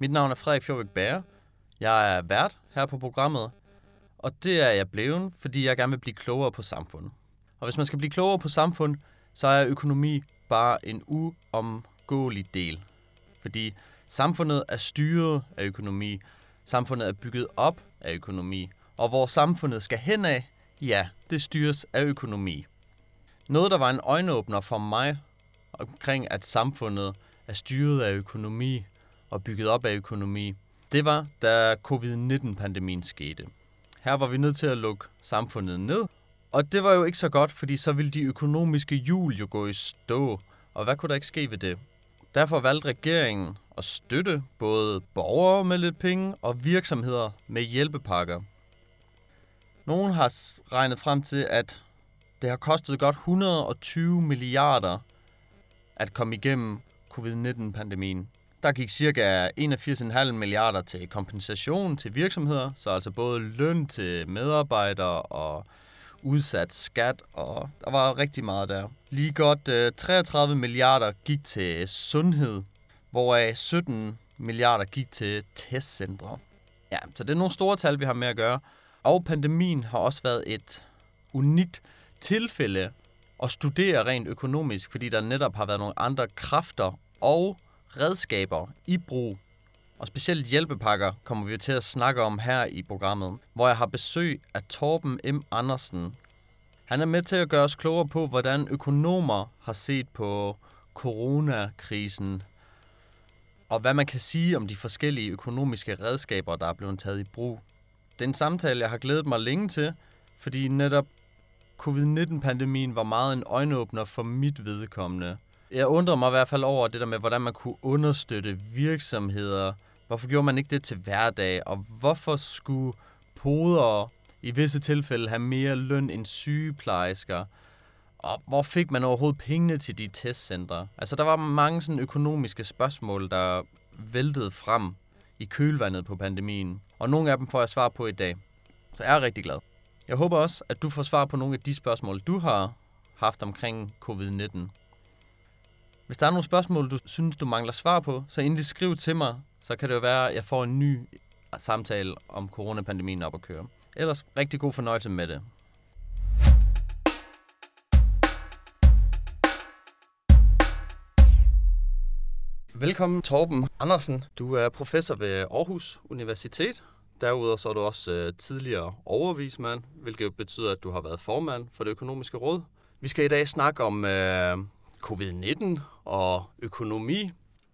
Mit navn er Frederik Fjordbæk Bære. Jeg er vært her på programmet, og det er jeg blevet, fordi jeg gerne vil blive klogere på samfundet. Og hvis man skal blive klogere på samfund, så er økonomi bare en uomgåelig del. Fordi samfundet er styret af økonomi, samfundet er bygget op af økonomi, og hvor samfundet skal hen af, ja, det styres af økonomi. Noget, der var en øjenåbner for mig omkring, at samfundet er styret af økonomi og bygget op af økonomi, det var, da covid-19-pandemien skete. Her var vi nødt til at lukke samfundet ned, og det var jo ikke så godt, fordi så ville de økonomiske hjul jo gå i stå, og hvad kunne der ikke ske ved det? Derfor valgte regeringen at støtte både borgere med lidt penge og virksomheder med hjælpepakker. Nogen har regnet frem til, at det har kostet godt 120 milliarder at komme igennem covid-19-pandemien. Der gik cirka 81,5 milliarder til kompensation til virksomheder, så altså både løn til medarbejdere og udsat skat, og der var rigtig meget der. Lige godt øh, 33 milliarder gik til sundhed, hvoraf 17 milliarder gik til testcentre. Ja, så det er nogle store tal, vi har med at gøre. Og pandemien har også været et unikt tilfælde at studere rent økonomisk, fordi der netop har været nogle andre kræfter og redskaber i brug. Og specielt hjælpepakker kommer vi til at snakke om her i programmet, hvor jeg har besøg af Torben M. Andersen. Han er med til at gøre os klogere på, hvordan økonomer har set på coronakrisen, og hvad man kan sige om de forskellige økonomiske redskaber, der er blevet taget i brug. Det er en samtale, jeg har glædet mig længe til, fordi netop covid-19-pandemien var meget en øjenåbner for mit vedkommende. Jeg undrer mig i hvert fald over det der med, hvordan man kunne understøtte virksomheder. Hvorfor gjorde man ikke det til hverdag? Og hvorfor skulle podere i visse tilfælde have mere løn end sygeplejersker? Og hvor fik man overhovedet pengene til de testcentre? Altså, der var mange sådan økonomiske spørgsmål, der væltede frem i kølvandet på pandemien. Og nogle af dem får jeg svar på i dag. Så jeg er rigtig glad. Jeg håber også, at du får svar på nogle af de spørgsmål, du har haft omkring covid-19. Hvis der er nogle spørgsmål, du synes, du mangler svar på, så endelig skriv til mig, så kan det jo være, at jeg får en ny samtale om coronapandemien op at køre. Ellers rigtig god fornøjelse med det. Velkommen Torben Andersen. Du er professor ved Aarhus Universitet. Derudover så er du også øh, tidligere overvismand, hvilket betyder, at du har været formand for det økonomiske råd. Vi skal i dag snakke om øh, covid-19 og økonomi.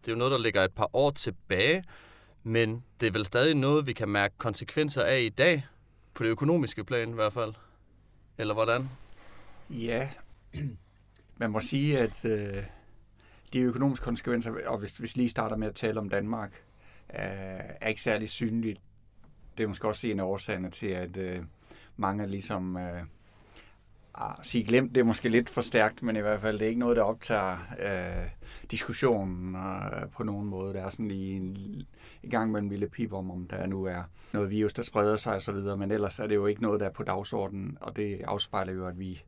Det er jo noget, der ligger et par år tilbage, men det er vel stadig noget, vi kan mærke konsekvenser af i dag, på det økonomiske plan i hvert fald. Eller hvordan? Ja, man må sige, at øh, de økonomiske konsekvenser, og hvis vi lige starter med at tale om Danmark, øh, er ikke særlig synligt. Det er måske også en af årsagerne til, at øh, mange ligesom... Øh, Ah, sige glemt, det er måske lidt for stærkt, men i hvert fald det er ikke noget, der optager øh, diskussionen øh, på nogen måde. Der er sådan lige en, en gang med en lille pip om, om der nu er noget virus, der spreder sig osv., men ellers er det jo ikke noget, der er på dagsordenen, og det afspejler jo, at vi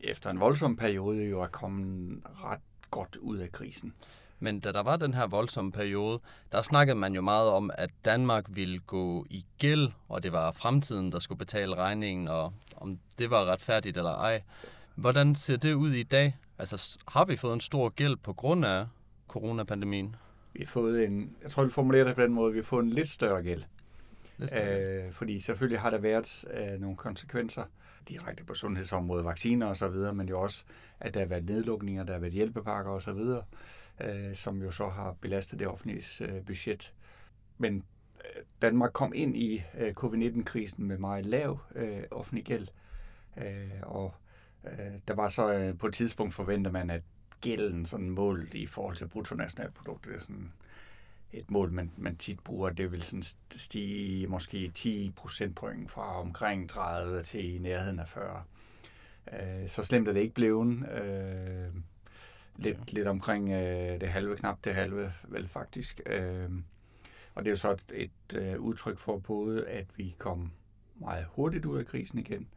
efter en voldsom periode jo er kommet ret godt ud af krisen. Men da der var den her voldsomme periode, der snakkede man jo meget om, at Danmark ville gå i gæld, og det var fremtiden, der skulle betale regningen, og om det var retfærdigt eller ej. Hvordan ser det ud i dag? Altså, har vi fået en stor gæld på grund af coronapandemien? Vi har fået en, jeg tror, vi formulerer det på den måde, vi har fået en lidt større gæld. Lidt større. Øh, fordi selvfølgelig har der været øh, nogle konsekvenser direkte på sundhedsområdet, vacciner og så videre, men jo også, at der har været nedlukninger, der har været hjælpepakker og så videre, øh, som jo så har belastet det offentlige øh, budget. Men Danmark kom ind i øh, covid-19-krisen med meget lav øh, offentlig gæld, øh, og øh, der var så øh, på et tidspunkt forventer man, at gælden sådan målt i forhold til bruttonationalproduktet, er sådan et mål, man, man tit bruger, det vil sådan stige måske 10 procentpoint fra omkring 30 til i nærheden af 40. Øh, så slemt er det ikke blevet. Øh, lidt, ja. lidt omkring øh, det halve, knap det halve, vel faktisk. Øh, og det er jo så et, et øh, udtryk for både, at vi kom meget hurtigt ud af krisen igen,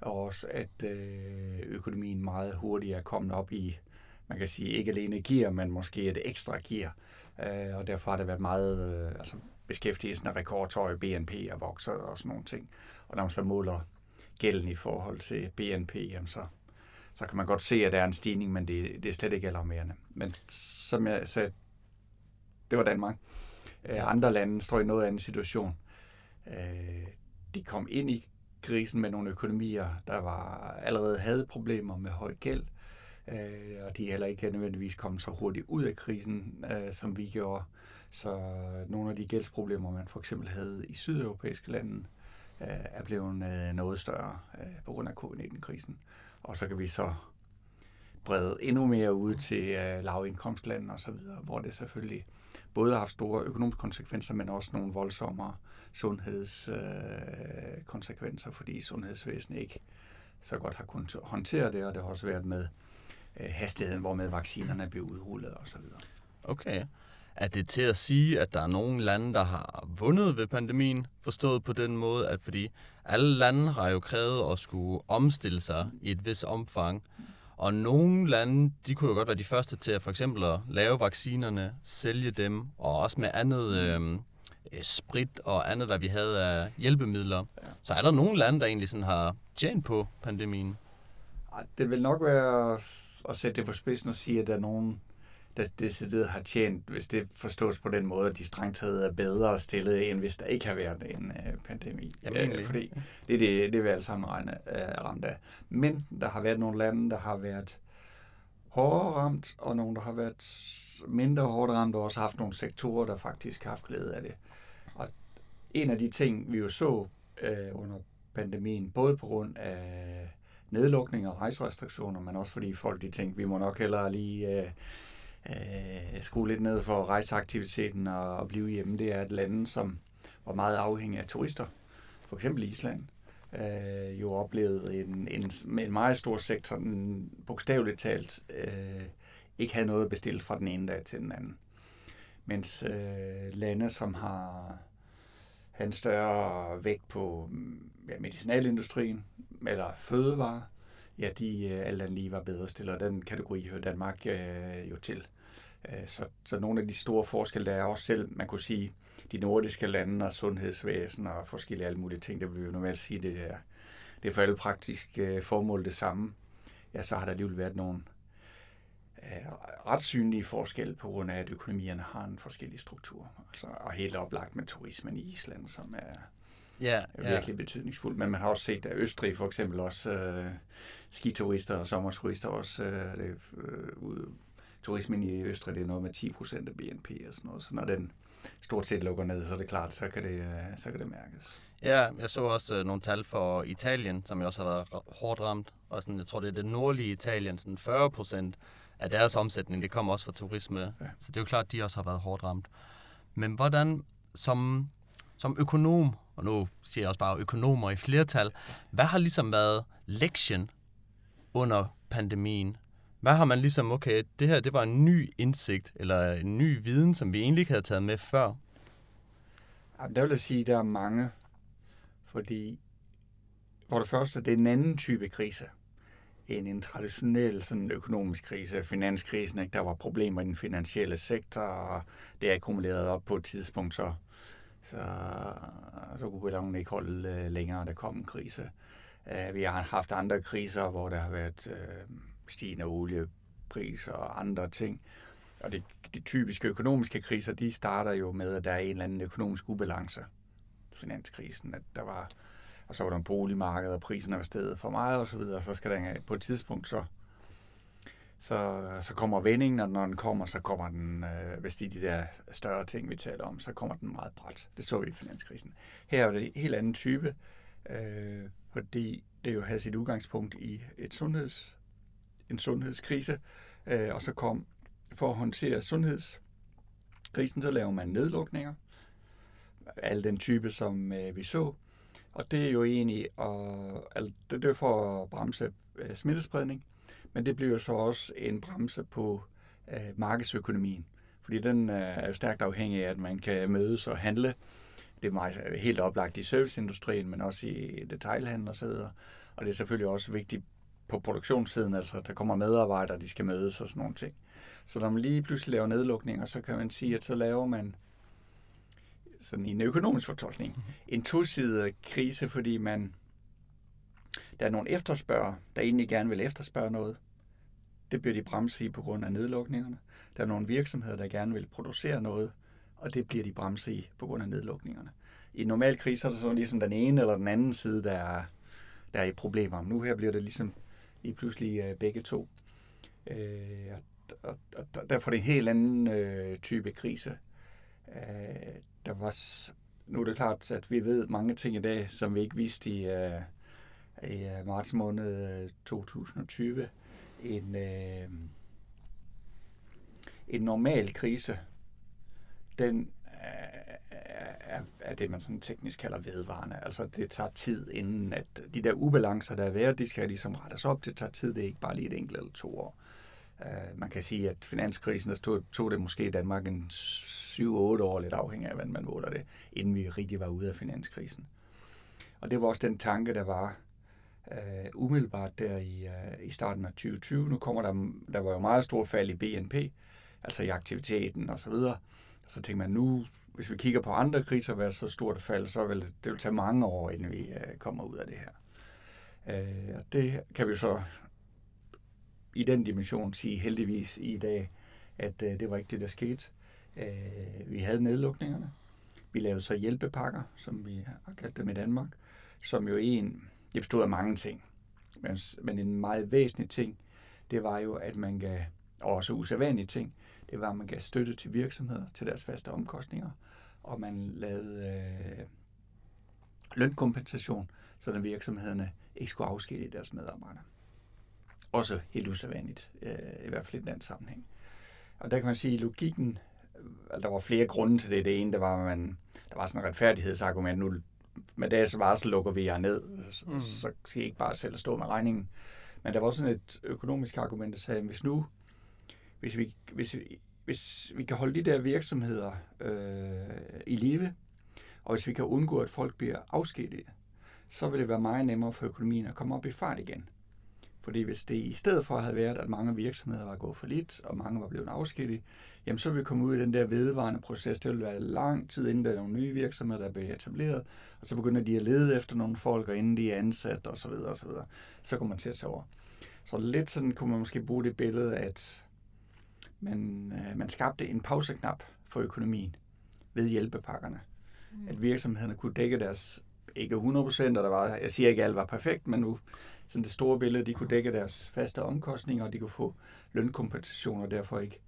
og også at øh, økonomien meget hurtigt er kommet op i, man kan sige, ikke alene gear, men måske et ekstra gear, øh, og derfor har det været meget, øh, altså beskæftigelsen er rekordhøj, BNP er vokset og sådan nogle ting. Og når man så måler gælden i forhold til BNP, jamen så, så kan man godt se, at der er en stigning, men det, det er slet ikke alarmerende. Men som jeg sagde, det var Danmark. Øh, andre lande står i noget anden situation. Øh, de kom ind i krisen med nogle økonomier, der var allerede havde problemer med høj gæld, øh, og de heller ikke nødvendigvis kommet så hurtigt ud af krisen, som vi gjorde. Så nogle af de gældsproblemer, man for eksempel havde i sydeuropæiske lande, er blevet noget større på grund af covid-19-krisen. Og så kan vi så brede endnu mere ud til øh, lavindkomstlande og så videre, hvor det selvfølgelig både har haft store økonomiske konsekvenser, men også nogle voldsommere sundhedskonsekvenser, øh, fordi sundhedsvæsenet ikke så godt har kunnet håndtere det, og det har også været med øh, hastigheden, hvormed vaccinerne blev udrullet osv. Okay. Er det til at sige, at der er nogle lande, der har vundet ved pandemien, forstået på den måde, at fordi alle lande har jo krævet at skulle omstille sig i et vis omfang, og nogle lande, de kunne jo godt være de første til at for eksempel at lave vaccinerne, sælge dem, og også med andet øh, sprit og andet, hvad vi havde af hjælpemidler. Ja. Så er der nogle lande, der egentlig sådan har tjent på pandemien? Det vil nok være at sætte det på spidsen og sige, at der er nogen, der decideret har tjent, hvis det forstås på den måde, at de strengt taget er bedre stillet, end hvis der ikke har været en uh, pandemi. Jamen, ja, fordi det er det, det vi alle sammen regne, uh, ramt af. Men der har været nogle lande, der har været hårdere ramt, og nogle, der har været mindre hårdt ramt, og også haft nogle sektorer, der faktisk har haft glæde af det. Og en af de ting, vi jo så uh, under pandemien, både på grund af nedlukninger og rejserestriktioner, men også fordi folk de tænkte, vi må nok hellere lige uh, øh, skrue lidt ned for rejseaktiviteten og, og blive hjemme, det er et land, som var meget afhængig af turister. For eksempel Island øh, jo oplevede en, en, en meget stor sektor, den bogstaveligt talt øh, ikke havde noget bestilt fra den ene dag til den anden. Mens øh, lande, som har en større vægt på ja, medicinalindustrien eller fødevare, ja, de øh, alt andet lige var bedre stillet, og den kategori hører Danmark øh, jo til. Øh, så, så nogle af de store forskelle, der er også selv, man kunne sige, de nordiske lande og sundhedsvæsen og forskellige alle mulige ting, det vil vi jo normalt sige, det er, det er for alle praktisk øh, formål det samme. Ja, så har der alligevel været nogle øh, ret synlige forskelle på grund af, at økonomierne har en forskellig struktur. Altså, og helt oplagt med turismen i Island, som er ja, ja. virkelig betydningsfuld. Men man har også set, at Østrig for eksempel også øh, skiturister og sommerturister også øh, det, øh, ude turismen i Østrig, det er noget med 10 procent af BNP og sådan noget. Så når den stort set lukker ned, så er det klart, så kan det, øh, så kan det mærkes. Ja, jeg så også uh, nogle tal for Italien, som jo også har været hårdt ramt. Og sådan, jeg tror, det er det nordlige Italien, sådan 40 procent af deres omsætning, det kommer også fra turisme. Ja. Så det er jo klart, at de også har været hårdt ramt. Men hvordan, som, som økonom, og nu siger jeg også bare økonomer i flertal, hvad har ligesom været lektien under pandemien? Hvad har man ligesom, okay, det her det var en ny indsigt, eller en ny viden, som vi egentlig ikke havde taget med før? Ja, der vil jeg sige, at der er mange, fordi for det første, det er en anden type krise end en traditionel sådan, økonomisk krise, finanskrisen. Ikke? Der var problemer i den finansielle sektor, og det er akkumuleret op på et tidspunkt, så, så, så kunne ballongen ikke holde øh, længere, der kom en krise. Øh, vi har haft andre kriser, hvor der har været øh, stigende oliepriser og andre ting. Og det, de typiske økonomiske kriser, de starter jo med, at der er en eller anden økonomisk ubalance. Finanskrisen, at der var, og så var der en boligmarked, og priserne var stedet for meget og så videre, og så skal der på et tidspunkt så så, så kommer vendingen, og når den kommer, så kommer den, øh, hvis det er de der større ting, vi taler om, så kommer den meget bræt. Det så vi i finanskrisen. Her er det en helt anden type, øh, fordi det jo havde sit udgangspunkt i et sundheds, en sundhedskrise, øh, og så kom for at håndtere sundhedskrisen, så laver man nedlukninger, al den type, som øh, vi så, og det er jo egentlig og, altså, det er for at bremse øh, smittespredning, men det bliver jo så også en bremse på øh, markedsøkonomien, fordi den øh, er jo stærkt afhængig af, at man kan mødes og handle. Det er meget, øh, helt oplagt i serviceindustrien, men også i detailhandel osv. Og det er selvfølgelig også vigtigt på produktionssiden, altså der kommer medarbejdere, de skal mødes og sådan nogle ting. Så når man lige pludselig laver nedlukninger, så kan man sige, at så laver man sådan i en økonomisk fortolkning, mm-hmm. en tosidig krise, fordi man der er nogle efterspørger, der egentlig gerne vil efterspørge noget. Det bliver de bremset i på grund af nedlukningerne. Der er nogle virksomheder, der gerne vil producere noget, og det bliver de bremset i på grund af nedlukningerne. I en normal krise er der sådan ligesom den ene eller den anden side, der er, der er i problemer. Nu her bliver det ligesom lige pludselig uh, begge to. Uh, og, og, og derfor er det en helt anden uh, type krise. Uh, der var, nu er det klart, at vi ved mange ting i dag, som vi ikke vidste i, uh, i marts måned 2020. En, uh, en normal krise, den er, er det, man sådan teknisk kalder vedvarende. Altså det tager tid, inden at de der ubalancer, der er været, de skal ligesom rettes op. Det tager tid, det er ikke bare lige et enkelt eller to år. Uh, man kan sige, at finanskrisen, der stod, tog det måske i Danmark en 7-8 år, lidt afhængig af, hvordan man måler det, inden vi rigtig var ude af finanskrisen. Og det var også den tanke, der var uh, umiddelbart der i, uh, i starten af 2020. Nu kommer der, der var jo meget stor fald i BNP, altså i aktiviteten og så videre. Så tænker man, nu, hvis vi kigger på andre kriser, hvad så stort et fald, så vil det, det vil tage mange år, inden vi øh, kommer ud af det her. Øh, og det kan vi så i den dimension sige heldigvis i dag, at øh, det var ikke det, der skete. Øh, vi havde nedlukningerne. Vi lavede så hjælpepakker, som vi har kaldt dem i Danmark, som jo en, det bestod af mange ting. Men, men en meget væsentlig ting, det var jo, at man gav, og også usædvanlige ting, det var, at man gav støtte til virksomheder til deres faste omkostninger, og man lavede øh, lønkompensation, så virksomhederne ikke skulle afskedige deres medarbejdere. Også helt usædvanligt, øh, i hvert fald i den sammenhæng. Og der kan man sige, at logikken, altså der var flere grunde til det. Det ene, det var, at man, der var sådan en retfærdighedsargument, nu med dags varsel lukker vi jer ned, mm. så skal I ikke bare selv stå med regningen. Men der var også sådan et økonomisk argument, der sagde, at hvis nu hvis vi, hvis vi, hvis vi kan holde de der virksomheder øh, i live, og hvis vi kan undgå, at folk bliver afskediget, så vil det være meget nemmere for økonomien at komme op i fart igen. Fordi hvis det i stedet for havde været, at mange virksomheder var gået for lidt, og mange var blevet afskediget, jamen så ville vi komme ud i den der vedvarende proces. Det ville være lang tid, inden der er nogle nye virksomheder, der bliver etableret, og så begynder de at lede efter nogle folk, og inden de er ansat, og så videre, og så videre. Så kommer man til at tage over. Så lidt sådan kunne man måske bruge det billede, at man, øh, man skabte en pauseknap for økonomien ved hjælpepakkerne. Mm. At virksomhederne kunne dække deres, ikke 100% og der var, jeg siger ikke, at alt var perfekt, men nu sådan det store billede, de kunne dække deres faste omkostninger, og de kunne få lønkompensation, og derfor ikke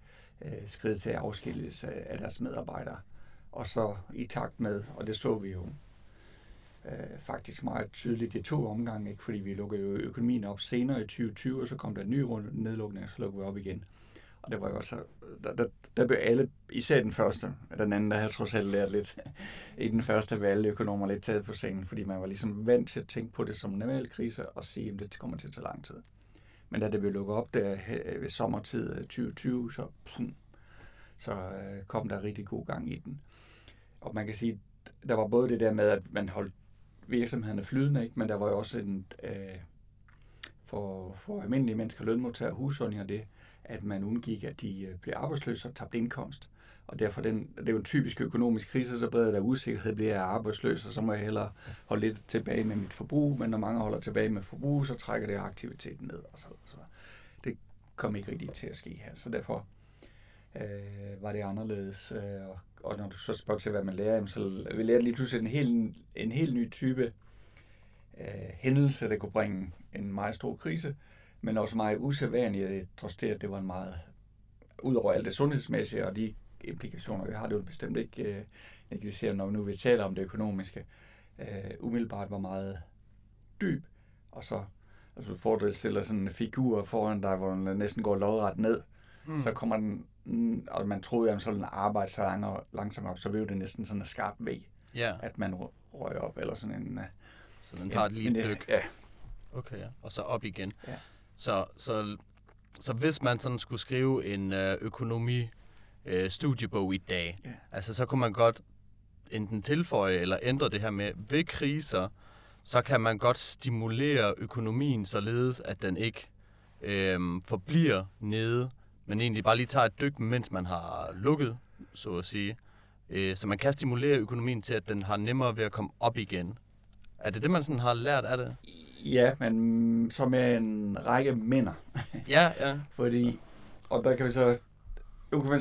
øh, skride til afskillelse af, af deres medarbejdere. Og så i takt med, og det så vi jo øh, faktisk meget tydeligt i to omgange, ikke? fordi vi lukkede jo økonomien op senere i 2020, og så kom der en ny runde nedlukning, og så lukkede vi op igen. Og det var jo også, der, der, der blev alle, især den første, den anden, der havde trods alt lært lidt i den første valg, økonomer lidt taget på sengen, fordi man var ligesom vant til at tænke på det som en normal krise, og sige, at det kommer til at tage lang tid. Men da det blev lukket op der øh, ved sommertid øh, 2020, så, så øh, kom der rigtig god gang i den. Og man kan sige, der var både det der med, at man holdt virksomhederne flydende, ikke? men der var jo også en, øh, for, for almindelige mennesker, lønmodtagere husholdninger, det, at man undgik, at de øh, blev arbejdsløse og tabte indkomst. Og derfor, den, det er jo en typisk økonomisk krise, så breder der usikkerhed, bliver jeg arbejdsløs, og så må jeg hellere holde lidt tilbage med mit forbrug, men når mange holder tilbage med forbrug, så trækker det aktiviteten ned. Og så, så det kom ikke rigtigt til at ske her, så derfor øh, var det anderledes. Øh, og, og når du så spørger til, hvad man lærer, så vi lærte lige pludselig en helt, en helt ny type øh, hændelse, der kunne bringe en meget stor krise, men også meget usædvanligt, trods det, at det var en meget, udover alt det sundhedsmæssige og de implikationer, vi har, det jo bestemt ikke øh, negligeret, når nu vi taler om det økonomiske, øh, umiddelbart var meget dyb, og så altså, du forestiller sådan en figur foran dig, hvor den næsten går lodret ned, mm. så kommer den, og man troede, at så den arbejde så langsomt op, så blev det næsten sådan en skarp væg, yeah. at man røg op, eller sådan en... Så den tager et lille dyk. Ja. Okay, ja. Og så op igen. Ja. Så, så, så hvis man sådan skulle skrive en øh, økonomi øh, studiebog i dag, yeah. altså så kunne man godt enten tilføje eller ændre det her med, ved kriser, så kan man godt stimulere økonomien således, at den ikke øh, forbliver nede, men egentlig bare lige tager et dyk, mens man har lukket, så at sige. Øh, så man kan stimulere økonomien til, at den har nemmere ved at komme op igen. Er det det, man sådan har lært af det? Ja, men som er en række mænder. Ja, ja. Fordi, og der kan vi så, nu kan man,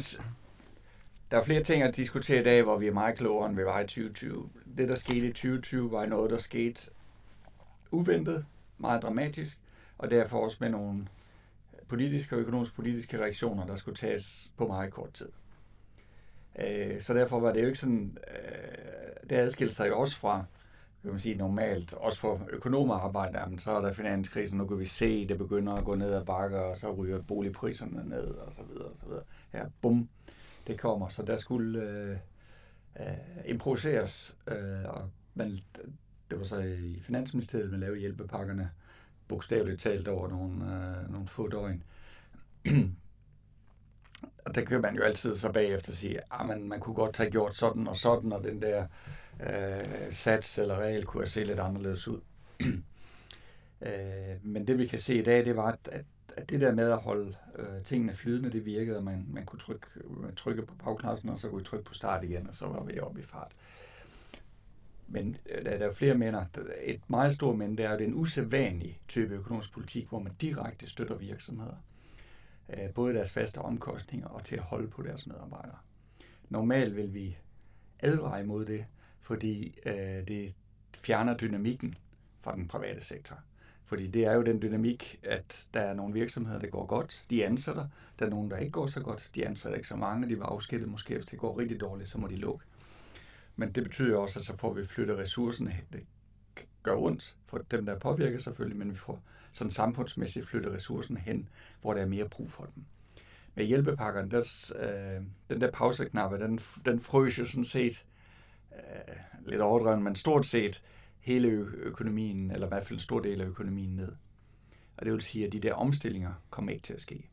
der er flere ting at diskutere i dag, hvor vi er meget klogere, end vi var i 2020. Det, der skete i 2020, var noget, der skete uventet, meget dramatisk, og derfor også med nogle politiske og økonomisk-politiske reaktioner, der skulle tages på meget kort tid. Øh, Så derfor var det jo ikke sådan, øh, det adskilte sig jo også fra, kan man sige, normalt, også for økonomer arbejder, jamen, så er der finanskrisen, nu kan vi se, det begynder at gå ned ad bakker, og så ryger boligpriserne ned, og så videre, og så videre. Ja, bum, det kommer. Så der skulle øh, øh, improviseres, øh, og man, det var så i Finansministeriet, man lavede hjælpepakkerne, bogstaveligt talt over nogle, øh, nogle få døgn. og der kan man jo altid så bagefter sige, at ah, man, man kunne godt have gjort sådan og sådan, og den der øh, sats eller regel kunne have set lidt anderledes ud. øh, men det vi kan se i dag, det var, at, at, det der med at holde øh, tingene flydende, det virkede, man, man kunne trykke, trykke på bagknappen, og så kunne vi trykke på start igen, og så var vi oppe i fart. Men øh, der, der er jo flere mener. Et meget stort men, det er jo, den usædvanlige en usædvanlig type økonomisk politik, hvor man direkte støtter virksomheder. Øh, både deres faste omkostninger og til at holde på deres medarbejdere. Normalt vil vi advare imod det, fordi øh, det fjerner dynamikken fra den private sektor. Fordi det er jo den dynamik, at der er nogle virksomheder, der går godt, de ansætter. Der er nogle, der ikke går så godt, de ansætter ikke så mange, de var afskedet måske, hvis det går rigtig dårligt, så må de lukke. Men det betyder jo også, at så får vi flyttet ressourcerne hen. Det gør ondt for dem, der er påvirket selvfølgelig, men vi får sådan samfundsmæssigt flyttet ressourcerne hen, hvor der er mere brug for dem. Med hjælpepakkerne, der, øh, den der pauseknappe, den, den frøs jo sådan set øh, lidt overdrevet, men stort set hele økonomien, eller i hvert fald en stor del af økonomien ned. Og det vil sige, at de der omstillinger kommer ikke til at ske.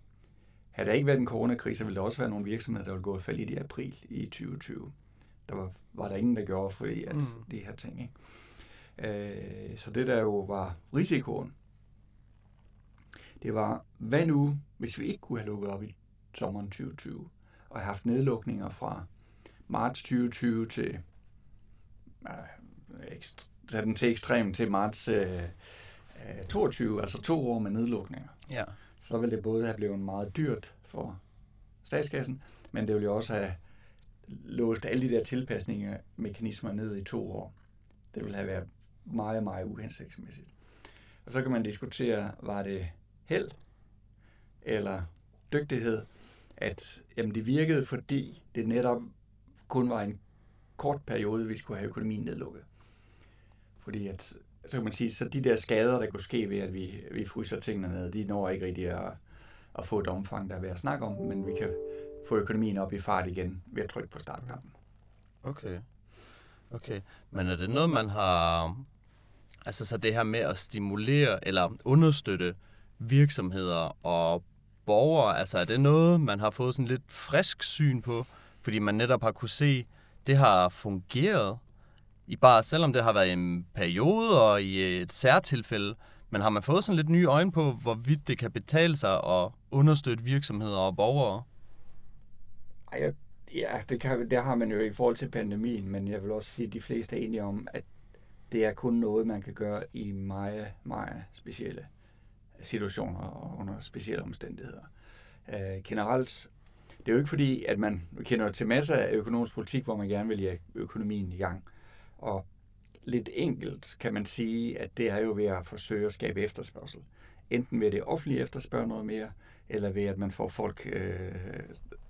Havde der ikke været en coronakrise, ville der også være nogle virksomheder, der ville gå fallit i april i 2020. Der var, var der ingen, der gjorde, fordi at Mm. de her ting. Ikke? Øh, så det der jo var risikoen, det var, hvad nu, hvis vi ikke kunne have lukket op i sommeren 2020, og haft nedlukninger fra marts 2020 til, øh, så den til ekstrem til marts øh, øh, 22, altså to år med nedlukninger Ja. så vil det både have blevet meget dyrt for statskassen, men det vil jo også have låst alle de der tilpasninger mekanismer ned i to år. Det vil have været meget, meget uhensigtsmæssigt. Og så kan man diskutere, var det held eller dygtighed, at jamen, det virkede, fordi det netop kun var en kort periode, vi skulle have økonomien nedlukket. Fordi at, så kan man sige, så de der skader, der kunne ske ved, at vi, vi fryser tingene ned, de når ikke rigtig at, at få et omfang, der er værd at snakke om, men vi kan få økonomien op i fart igen ved at trykke på startknappen. Okay. Okay. Men er det noget, man har... Altså så det her med at stimulere eller understøtte virksomheder og borgere, altså er det noget, man har fået sådan lidt frisk syn på? Fordi man netop har kunne se, det har fungeret i bare, selvom det har været en periode og i et særtilfælde, men har man fået sådan lidt nye øjne på, hvorvidt det kan betale sig at understøtte virksomheder og borgere? Ej, ja, det, kan, det har man jo i forhold til pandemien, men jeg vil også sige, at de fleste er enige om, at det er kun noget, man kan gøre i meget, meget specielle situationer og under specielle omstændigheder. Øh, generelt, det er jo ikke fordi, at man kender til masser af økonomisk politik, hvor man gerne vil have økonomien i gang. Og lidt enkelt kan man sige, at det er jo ved at forsøge at skabe efterspørgsel. Enten ved at det offentlige efterspørger noget mere, eller ved at man får folk øh,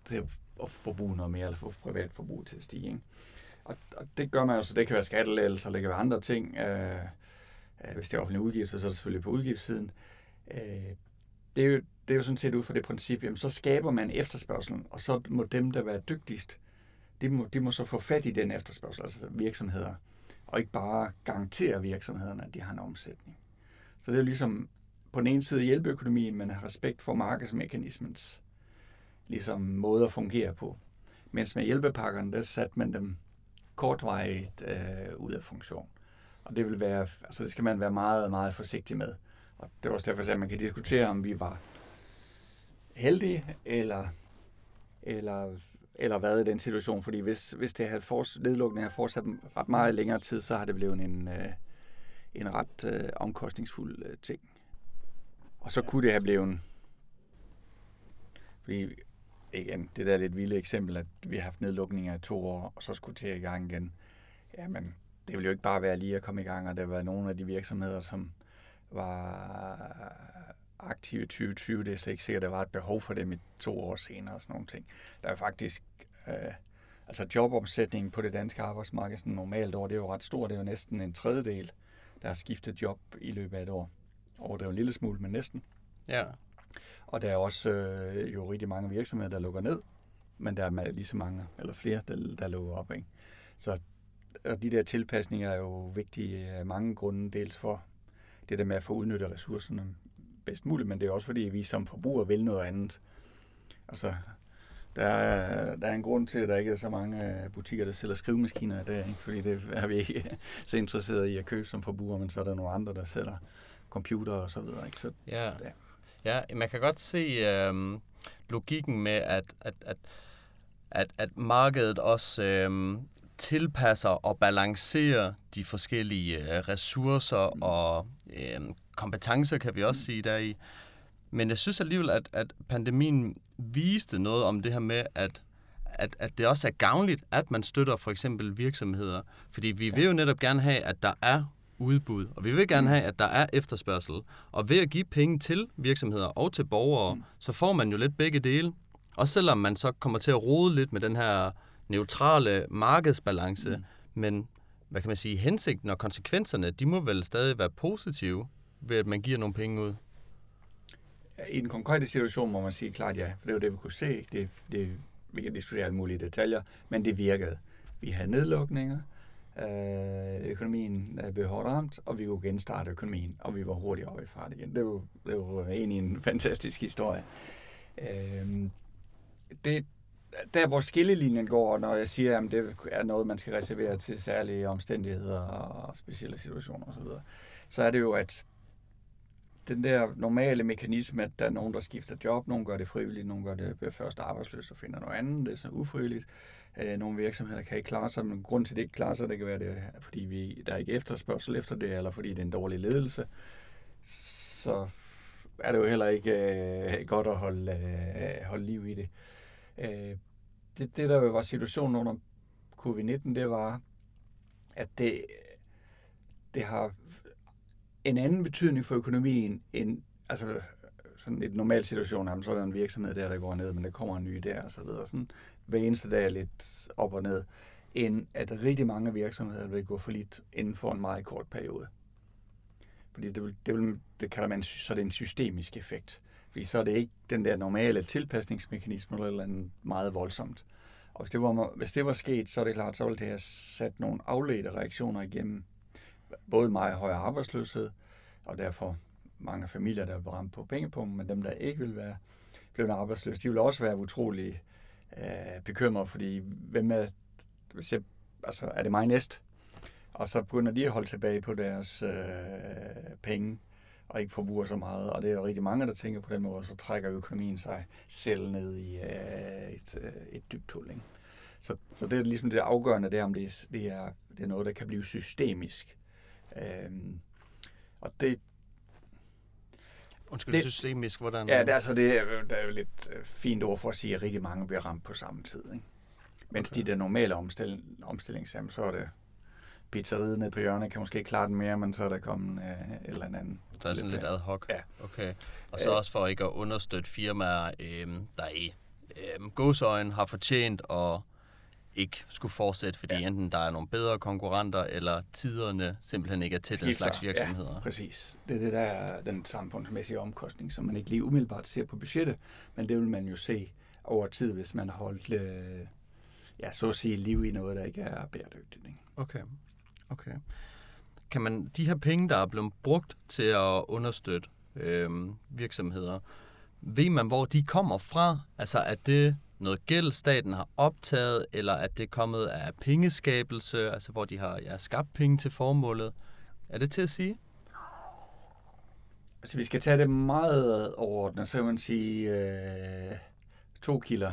til at forbruge noget mere, eller få privat forbrug til at stige. Ikke? Og, og det gør man jo, så det kan være skattelettelser, eller det kan være andre ting. Øh, øh hvis det er offentlige udgifter, så er det selvfølgelig på udgiftssiden. Øh, det, er jo, det er jo sådan set ud fra det princip, jamen, så skaber man efterspørgselen, og så må dem, der er dygtigst, de må, de må så få fat i den efterspørgsel, altså virksomheder, og ikke bare garantere virksomhederne, at de har en omsætning. Så det er jo ligesom på den ene side hjælpeøkonomien, men har respekt for markedsmekanismens ligesom, måde at fungere på. Mens med hjælpepakkerne, der satte man dem kortvarigt øh, ud af funktion. Og det vil være, altså det skal man være meget, meget forsigtig med. Og det var også derfor, at man kan diskutere, om vi var heldige, eller, eller, eller hvad i den situation. Fordi hvis, hvis det havde for, nedlukningen havde fortsat ret meget længere tid, så har det blevet en, øh, en ret øh, omkostningsfuld øh, ting. Og så kunne det have blevet... Fordi, igen, det der lidt vilde eksempel, at vi har haft nedlukninger i to år, og så skulle til i gang igen. Jamen, det ville jo ikke bare være lige at komme i gang, og der var nogle af de virksomheder, som var aktive i 2020. Det er så ikke sikkert, at der var et behov for dem i to år senere og sådan nogle ting. Der er faktisk... Øh, altså jobomsætningen på det danske arbejdsmarked sådan normalt år, det er jo ret stort. Det er jo næsten en tredjedel, der har skiftet job i løbet af et år. er en lille smule, men næsten. Ja. Og der er også øh, jo rigtig mange virksomheder, der lukker ned, men der er lige så mange, eller flere, der, der lukker op. Ikke? Så og de der tilpasninger er jo vigtige af mange grunde, dels for det der med at få udnyttet ressourcerne bedst muligt, men det er også fordi, vi som forbrugere vil noget andet. Altså, der er, der er en grund til, at der ikke er så mange butikker, der sælger skrivemaskiner i dag, ikke? fordi det er vi ikke så interesseret i at købe som forbruger, men så er der nogle andre, der sælger computer og så videre. Ikke? Så, ja. ja. ja, man kan godt se øh, logikken med, at, at, at, at, at markedet også øh, tilpasser og balancerer de forskellige øh, ressourcer mm. og øh, kompetencer, kan vi også mm. sige deri. Men jeg synes alligevel, at, at pandemien viste noget om det her med, at, at, at det også er gavnligt, at man støtter for eksempel virksomheder. Fordi vi vil jo netop gerne have, at der er udbud, og vi vil gerne mm. have, at der er efterspørgsel. Og ved at give penge til virksomheder og til borgere, så får man jo lidt begge dele. Og selvom man så kommer til at rode lidt med den her neutrale markedsbalance, mm. men hvad kan man sige, hensigten og konsekvenserne, de må vel stadig være positive, ved at man giver nogle penge ud? I den konkrete situation må man sige klart ja, for det var det, vi kunne se. Det, det, vi kan diskutere alle mulige detaljer, men det virkede. Vi havde nedlukninger, øh, økonomien blev hårdt ramt, og vi kunne genstarte økonomien, og vi var hurtigt oppe i fart igen. Det var, det var egentlig en fantastisk historie. Øh, det, der hvor skillelinjen går, når jeg siger, at det er noget, man skal reservere til særlige omstændigheder og specielle situationer osv., så, så er det jo, at den der normale mekanisme, at der er nogen, der skifter job, nogen gør det frivilligt, nogen gør det, bliver først arbejdsløs og finder noget andet, det er så ufrivilligt. Øh, nogle virksomheder kan ikke klare sig, men grund til, at det ikke klarer sig, det kan være, det, fordi vi, der er ikke efterspørgsel efter det, eller fordi det er en dårlig ledelse. Så er det jo heller ikke øh, godt at holde, øh, holde liv i det. Øh, det, det, der var situationen under covid-19, det var, at det, det har en anden betydning for økonomien end altså sådan et normal situation, jamen, så er der en virksomhed der, der går ned, men der kommer en ny der, og så videre. Sådan, hver eneste dag er lidt op og ned, end at rigtig mange virksomheder vil gå for lidt inden for en meget kort periode. Fordi det, vil, det, vil, det kalder man, så er det en systemisk effekt. Fordi så er det ikke den der normale tilpasningsmekanisme eller, eller andet meget voldsomt. Og hvis det, var, hvis det var sket, så er det klart, så ville det have sat nogle afledte reaktioner igennem både meget højere arbejdsløshed, og derfor mange familier, der er ramt på pengepumpen, men dem, der ikke vil være blevet arbejdsløse, de vil også være utrolig øh, bekymrede, fordi hvem er, hvis jeg, altså, er det mig næst? Og så begynder de at holde tilbage på deres øh, penge, og ikke forbruger så meget. Og det er jo rigtig mange, der tænker på den måde, så trækker økonomien sig selv ned i øh, et, øh, et dybt hul. Ikke? Så, så det er ligesom det afgørende, det er, om det er, det er, det er noget, der kan blive systemisk. Øhm, og det, Undskyld, det, systemisk, hvordan? Ja, det, altså, det er, der er jo lidt øh, fint ord for at sige, at rigtig mange bliver ramt på samme tid. Ikke? Mens okay. de der normale omstilling, omstillingsjam, så er det pizzeriet nede på hjørnet, kan måske ikke klare den mere, men så er der kommet øh, eller andet. Så er sådan lidt, lidt ad hoc? Ja. Okay. Og så øh, også for ikke at understøtte firmaer, øh, der i øh, godsøjen har fortjent at ikke skulle fortsætte, fordi ja. enten der er nogle bedre konkurrenter, eller tiderne simpelthen ikke er til den slags virksomheder. Ja, præcis. Det er det, der er den samfundsmæssige omkostning, som man ikke lige umiddelbart ser på budgettet, men det vil man jo se over tid, hvis man har holdt øh, ja, så at sige, liv i noget, der ikke er bæredygtigt. Ikke? Okay okay. Kan man, de her penge, der er blevet brugt til at understøtte øh, virksomheder, ved man, hvor de kommer fra? Altså, er det noget gæld, staten har optaget, eller at det er kommet af pengeskabelse, altså hvor de har ja, skabt penge til formålet. Er det til at sige? Altså, vi skal tage det meget overordnet, så kan man sige øh, to kilder.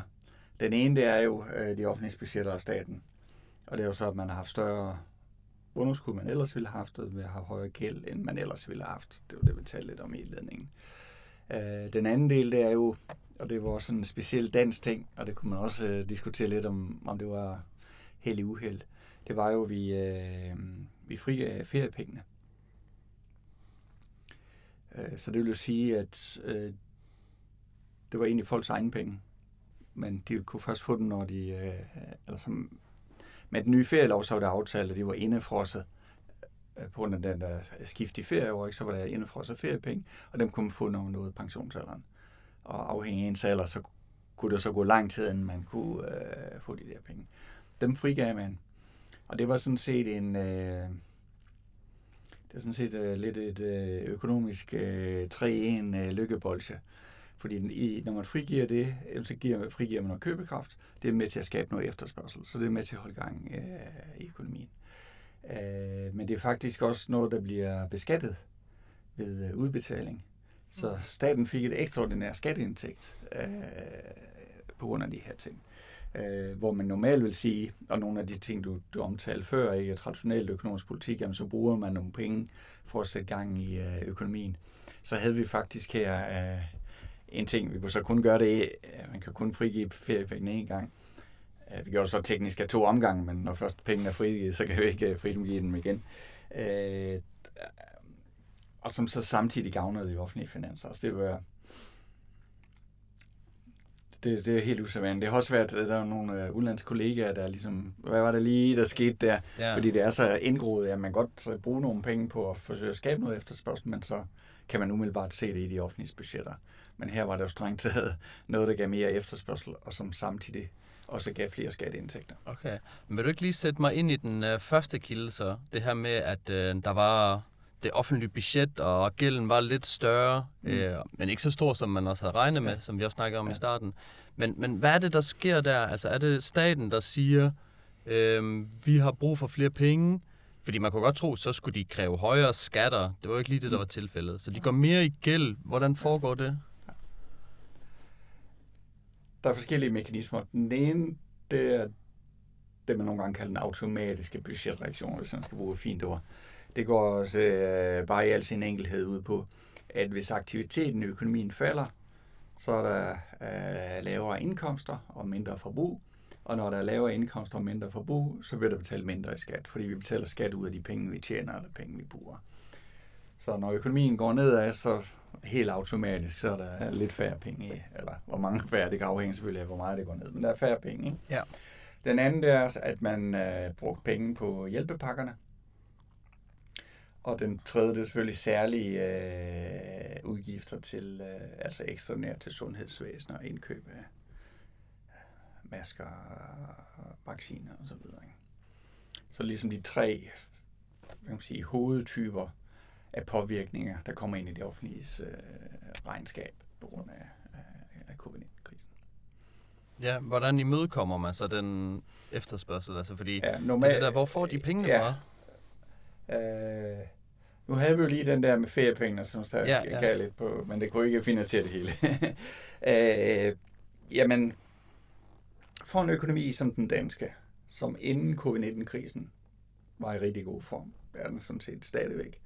Den ene, det er jo øh, de offentlige budgetter og staten. Og det er jo så, at man har haft større underskud, man ellers ville have haft, og vi have højere gæld, end man ellers ville have haft. Det var det, vi talte lidt om i indledningen. Øh, den anden del, det er jo, og det var sådan en speciel dansk ting, og det kunne man også øh, diskutere lidt om, om det var held i uheld. Det var jo, at vi, øh, vi frigav feriepengene. Øh, så det vil jo sige, at øh, det var egentlig folks egne penge. Men de kunne først få dem, når de... Øh, eller som, med den nye ferielov, så var det aftalt, at de var indefrosset øh, på grund af den der skift i ferieår, ikke? så var der indefrosset feriepenge, og dem kunne man få, når man nåede pensionsalderen. Og afhængig af ens alder, så kunne det så gå lang tid, inden man kunne øh, få de der penge. Dem frigav man. Og det var sådan set en... Øh, det er sådan set øh, lidt et øh, økonomisk øh, 3-1 øh, lykkebolse. Fordi i, når man frigiver det, så giver, frigiver man noget købekraft. Det er med til at skabe noget efterspørgsel, så det er med til at holde gang øh, i økonomien. Øh, men det er faktisk også noget, der bliver beskattet ved øh, udbetaling. Så staten fik et ekstraordinært skatteindtægt øh, på grund af de her ting øh, hvor man normalt vil sige, og nogle af de ting, du, du omtalte før, ikke traditionelt økonomisk politik, jamen, så bruger man nogle penge for at sætte gang i øh, økonomien. Så havde vi faktisk her øh, en ting, vi kunne så kun gøre det, øh, man kan kun frigive feriepengene en gang. Øh, vi gjorde det så teknisk af to omgange, men når først pengene er frigivet, så kan vi ikke øh, give dem igen. Øh, og som så samtidig gavner de offentlige finanser. Altså det var det, det er helt usædvanligt. Det har også været, der er nogle uh, udenlandske kollegaer, der ligesom, hvad var det lige, der skete der? Ja. Fordi det er så indgroet, at man godt så bruge nogle penge på at forsøge at skabe noget efterspørgsel, men så kan man umiddelbart se det i de offentlige budgetter. Men her var det jo strengt taget noget, der gav mere efterspørgsel, og som samtidig også gav flere skatteindtægter. Okay. Men vil du ikke lige sætte mig ind i den uh, første kilde så? Det her med, at uh, der var det offentlige budget, og gælden var lidt større, mm. øh, men ikke så stor, som man også havde regnet med, ja. som vi også snakkede om ja. i starten. Men, men hvad er det, der sker der? Altså er det staten, der siger, øh, vi har brug for flere penge? Fordi man kunne godt tro, så skulle de kræve højere skatter. Det var jo ikke lige det, der var tilfældet. Så de går mere i gæld. Hvordan foregår det? Der er forskellige mekanismer. Den ene, det er det, man nogle gange kalder den automatiske budgetreaktion, hvis man skal bruge et fint ord. Det går også øh, bare i al sin enkelhed ud på, at hvis aktiviteten i økonomien falder, så er der øh, lavere indkomster og mindre forbrug. Og når der er lavere indkomster og mindre forbrug, så vil der betale mindre i skat, fordi vi betaler skat ud af de penge, vi tjener eller penge, vi bruger. Så når økonomien går nedad, så helt automatisk, så er der lidt færre penge i, eller hvor mange færre, det kan afhænge selvfølgelig af, hvor meget det går ned, men der er færre penge. Ikke? Ja. Den anden er, at man øh, bruger penge på hjælpepakkerne, og den tredje, det er selvfølgelig særlige øh, udgifter til, øh, altså ekstraordinært til sundhedsvæsenet og indkøb af masker, vacciner og så videre. Ikke? Så ligesom de tre hvad man sige, hovedtyper af påvirkninger, der kommer ind i det offentlige øh, regnskab på grund af, af, af covid-19-krisen. Ja, hvordan imødekommer man så den efterspørgsel? Altså fordi, ja, normalt, det der, hvor får de pengene ja, fra? Øh, nu havde vi jo lige den der med feriepengene, som der ja, ja. kan lidt på, men det kunne ikke finansiere det hele. øh, jamen, for en økonomi som den danske, som inden covid-19-krisen var i rigtig god form, er den sådan set stadigvæk.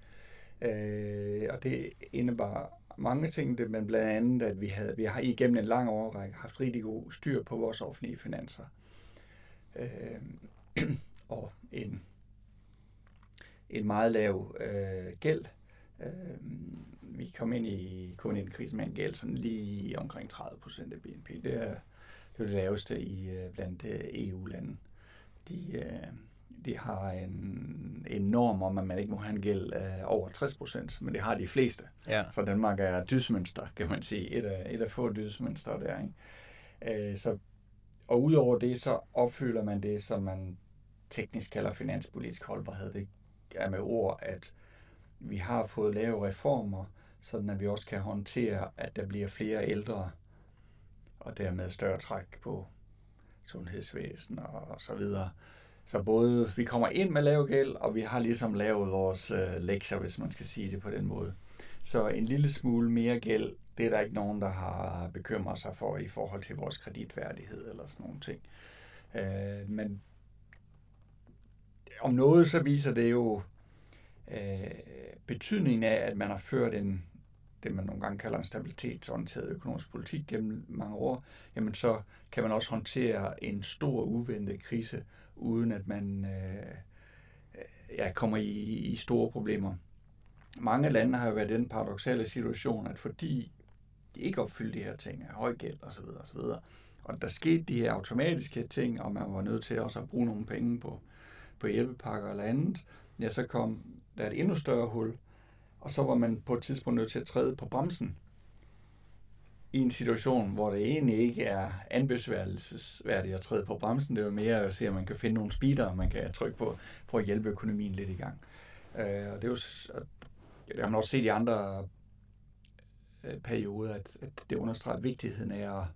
Øh, og det indebar mange ting, det, men blandt andet, at vi, havde, vi har igennem en lang overrække haft rigtig god styr på vores offentlige finanser. Øh, og en en meget lav øh, gæld. Øh, vi kom ind i kun en krise med en gæld sådan lige omkring 30 procent af BNP. Det er, det er det laveste i øh, blandt øh, EU-lande. De, øh, de har en, en norm om, at man ikke må have en gæld øh, over 60 procent, men det har de fleste. Ja. Så Danmark er dysmønster, kan man sige. Et af, et af få dysmønster der. Ikke? Øh, så, og udover det, så opfylder man det, som man teknisk kalder finanspolitisk holdbarhed. Det er med ord, at vi har fået lavet reformer, sådan at vi også kan håndtere, at der bliver flere ældre, og dermed større træk på sundhedsvæsen og så videre. Så både vi kommer ind med lav gæld, og vi har ligesom lavet vores øh, lektier, hvis man skal sige det på den måde. Så en lille smule mere gæld, det er der ikke nogen, der har bekymret sig for i forhold til vores kreditværdighed eller sådan nogle ting. Øh, men om noget, så viser det jo øh, betydningen af, at man har ført en, det man nogle gange kalder en stabilitetsorienteret økonomisk politik gennem mange år, jamen så kan man også håndtere en stor uventet krise, uden at man øh, ja, kommer i, i store problemer. Mange lande har jo været i den paradoxale situation, at fordi de ikke opfyldte de her ting, høj gæld osv. osv., og der skete de her automatiske ting, og man var nødt til også at bruge nogle penge på, på hjælpepakker eller andet, ja, så kom der et endnu større hul, og så var man på et tidspunkt nødt til at træde på bremsen i en situation, hvor det egentlig ikke er anbefalelsesværdigt at træde på bremsen. Det er jo mere at se, at man kan finde nogle speeder, man kan trykke på, for at hjælpe økonomien lidt i gang. Øh, og det er jo, det har man også set i andre øh, perioder, at, at det understreger vigtigheden af at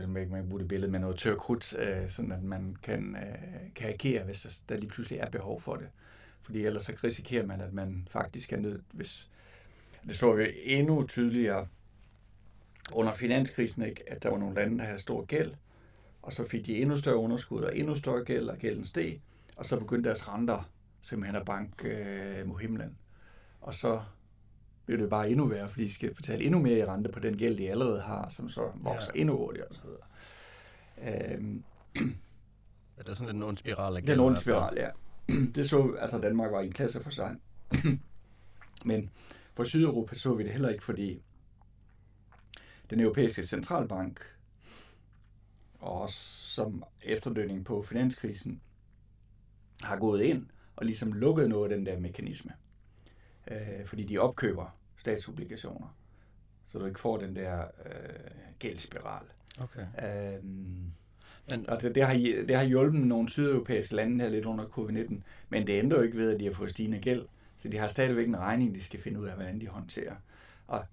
jeg man ikke man bruge det billede med noget tør krudt, øh, sådan at man kan, øh, kan agere, hvis der, der lige pludselig er behov for det. Fordi ellers så risikerer man, at man faktisk er nødt, hvis det så vi endnu tydeligere under finanskrisen, ikke, at der var nogle lande, der havde stor gæld, og så fik de endnu større underskud og endnu større gæld, og gælden steg, og så begyndte deres renter simpelthen at banke øh, mod himlen. Og så bliver det bare endnu værre, fordi de skal betale endnu mere i rente på den gæld, de allerede har, som så vokser ja. endnu hurtigere osv. Øhm, ja, det er sådan en ond spiral af gæld. Det er en ond spiral, ja. Det så, altså Danmark var i en klasse for sig. Men for Sydeuropa så vi det heller ikke, fordi den europæiske centralbank, og også som efterdønning på finanskrisen, har gået ind og ligesom lukket noget af den der mekanisme. Øh, fordi de opkøber statsobligationer, så du ikke får den der øh, gældsspiral. Okay. Øhm, men, og det, det, har, det har hjulpet nogle sydeuropæiske lande her lidt under covid-19, men det ændrer jo ikke ved, at de har fået stigende gæld. Så de har stadigvæk en regning, de skal finde ud af, hvordan de håndterer. Og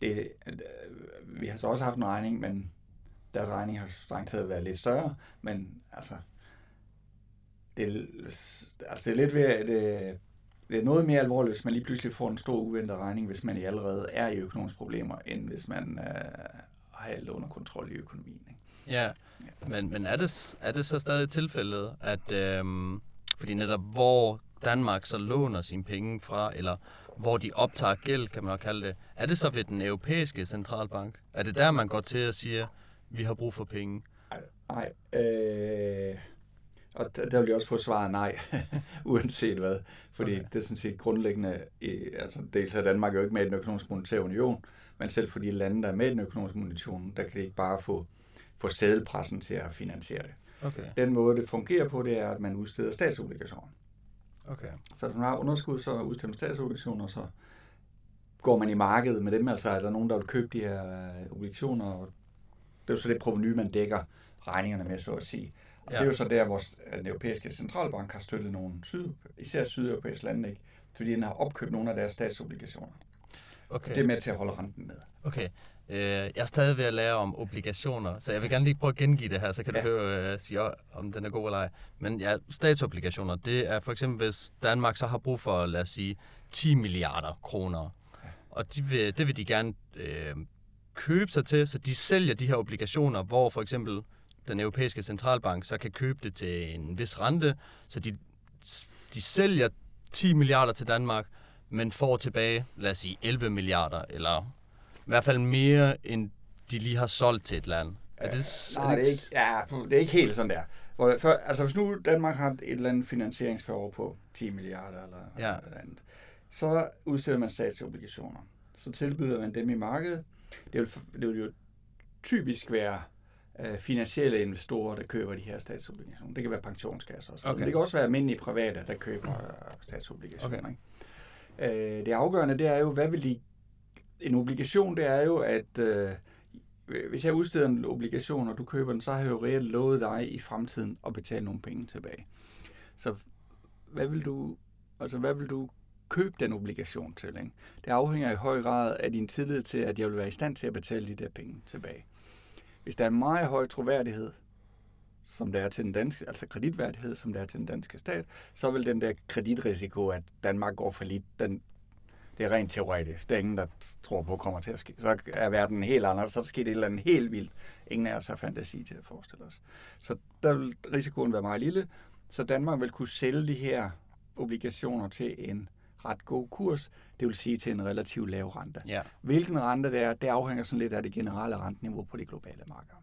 det, øh, vi har så også haft en regning, men deres regning har strengt taget været lidt større, men altså, det, altså det er lidt ved, at det, det er noget mere alvorligt, hvis man lige pludselig får en stor uventet regning, hvis man allerede er i økonomiske problemer, end hvis man øh, har alt under kontrol i økonomien. Ikke? Ja, ja. men, men er, det, er det så stadig tilfældet, at øhm, fordi netop hvor Danmark så låner sine penge fra, eller hvor de optager gæld, kan man nok kalde det, er det så ved den europæiske centralbank? Er det der, man går til og siger, vi har brug for penge? Nej, øh, og der, der vil jeg også få svaret nej, uanset hvad. Fordi okay. det er sådan set grundlæggende, i, altså dels er Danmark jo ikke med i den økonomiske monetære union, men selv for de lande, der er med i den økonomiske monetære union, der kan det ikke bare få, få sædelpressen til at finansiere det. Okay. Den måde, det fungerer på, det er, at man udsteder statsobligationer. Okay. Så hvis man har underskud, så udsteder man statsobligationer, så går man i markedet med dem, altså er der nogen, der vil købe de her øh, obligationer, og det er jo så det proveny, man dækker regningerne med, så at sige. Og ja. det er jo så der, hvor den europæiske centralbank har støttet nogle syd, især sydeuropæiske lande, ikke? fordi den har opkøbt nogle af deres statsobligationer. Okay. Det er med til at holde renten med. Okay. Øh, jeg er stadig ved at lære om obligationer, så jeg vil gerne lige prøve at gengive det her, så kan ja. du høre, uh, sige, om den er god eller ej. Men ja, statsobligationer, det er for eksempel, hvis Danmark så har brug for, lad os sige, 10 milliarder kroner. Og de vil, det vil de gerne øh, købe sig til, så de sælger de her obligationer, hvor for eksempel den europæiske centralbank så kan købe det til en vis rente, så de, de sælger 10 milliarder til Danmark, men får tilbage, lad os sige, 11 milliarder, eller i hvert fald mere, end de lige har solgt til et land. Er det, Nej, er det, det, ikke, ja, det er ikke helt sådan der. Hvor, for, altså hvis nu Danmark har et eller andet finansieringsbehov på 10 milliarder eller ja. eller andet, så udstiller man statsobligationer. Så tilbyder man dem i markedet. Det vil, det vil jo typisk være øh, finansielle investorer, der køber de her statsobligationer. Det kan være pensionskasser. Okay. Men det kan også være almindelige private, der køber øh, statsobligationer. Okay. Ikke? Øh, det afgørende, det er jo, hvad vil de... En obligation, det er jo, at øh, hvis jeg udsteder en obligation, og du køber den, så har jeg jo reelt lovet dig i fremtiden at betale nogle penge tilbage. Så hvad vil du, altså hvad vil du købe den obligation til? Ikke? Det afhænger i høj grad af din tillid til, at jeg vil være i stand til at betale de der penge tilbage. Hvis der er meget høj troværdighed, som der er til den danske, altså kreditværdighed, som der er til den danske stat, så vil den der kreditrisiko, at Danmark går for lidt, den, det er rent teoretisk. Det er ingen, der tror på, kommer til at ske. Så er verden helt anderledes. Så er der sket et eller andet helt vildt. Ingen af os har fantasi til at forestille os. Så der vil risikoen være meget lille. Så Danmark vil kunne sælge de her obligationer til en ret god kurs, det vil sige til en relativt lav rente. Ja. Hvilken rente det er, det afhænger sådan lidt af det generelle renteniveau på de globale markeder.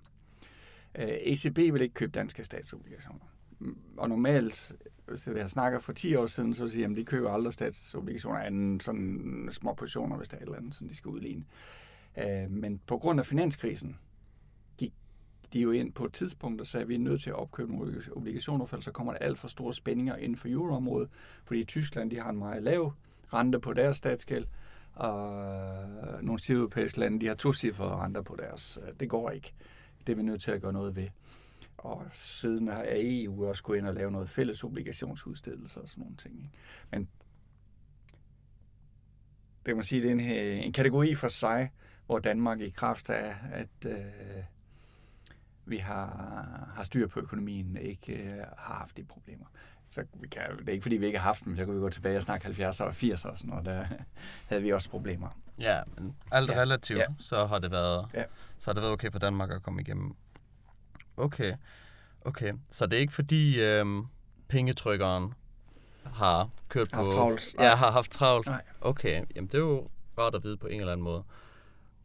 Øh, ECB vil ikke købe danske statsobligationer. Og normalt, hvis jeg snakker for 10 år siden, så vil jeg sige, at de køber aldrig statsobligationer anden sådan små positioner, hvis der er et eller andet, som de skal udligne. Øh, Men på grund af finanskrisen gik de jo ind på et tidspunkt og sagde, at vi er nødt til at opkøbe nogle obligationer, for så kommer der alt for store spændinger inden for euroområdet, fordi Tyskland de har en meget lav rente på deres statsgæld, og nogle sydeuropæiske lande, de har to renter på deres. Det går ikke. Det er vi nødt til at gøre noget ved. Og siden har EU også gået ind og lave noget fælles obligationsudstedelse og sådan nogle ting. Ikke? Men det kan man sige, det er en, en kategori for sig, hvor Danmark i kraft af, at øh, vi har, har styr på økonomien, ikke øh, har haft de problemer. Så vi kan, det er ikke, fordi vi ikke har haft dem. Så kan vi gå tilbage og snakke 70'er og 80'er og sådan noget. Der havde vi også problemer. Ja, men alt Ja. relativt, Ja. så har det været, Ja. så har det været okay for Danmark at komme igennem. Okay, okay. Så det er ikke fordi øhm, pengetrykkeren har kørt Haft på... travlt. Ja, har haft travlt. Nej. Okay, jamen det er jo rart at vide på en eller anden måde.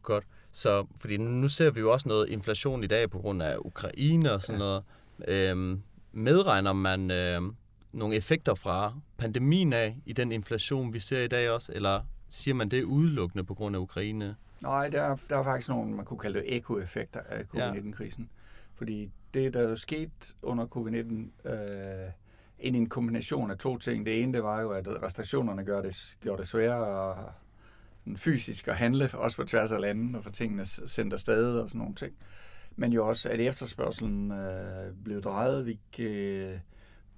Godt. Så, fordi nu ser vi jo også noget inflation i dag på grund af Ukraine og sådan ja. noget. Øhm, medregner man øhm, nogle effekter fra pandemien af i den inflation, vi ser i dag også? Eller siger man det udelukkende på grund af Ukraine? Nej, der er, der er faktisk nogle, man kunne kalde det ekoeffekter af covid-19-krisen. Fordi det, der jo skete under covid-19, øh, ind i en kombination af to ting. Det ene, det var jo, at restriktionerne gør det, gjorde det sværere sådan fysisk at handle, også på tværs af landet, og få tingene sendt afsted og sådan nogle ting. Men jo også, at efterspørgselen øh, blev drejet. Vi, øh,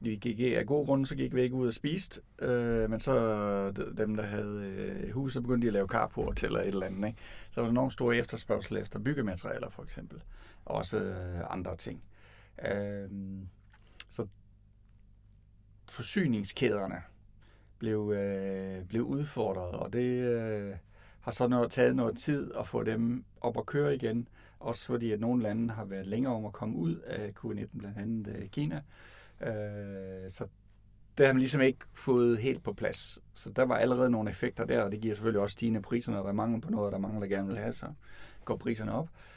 vi gik af gode grunde, så gik vi ikke ud og spiste, øh, men så dem, der havde øh, hus, så begyndte de at lave carport eller et eller andet. Ikke? Så var der enormt stor efterspørgsel efter byggematerialer, for eksempel. Også øh, andre ting. Øh, så forsyningskæderne blev, øh, blev udfordret, og det øh, har så noget, taget noget tid at få dem op at køre igen. Også fordi, at nogle lande har været længere om at komme ud af covid-19, blandt andet øh, Kina. Øh, så det har man ligesom ikke fået helt på plads. Så der var allerede nogle effekter der, og det giver selvfølgelig også stigende priser, når der er mangel på noget, og der er mange, der gerne vil have, så går priserne op. Øh,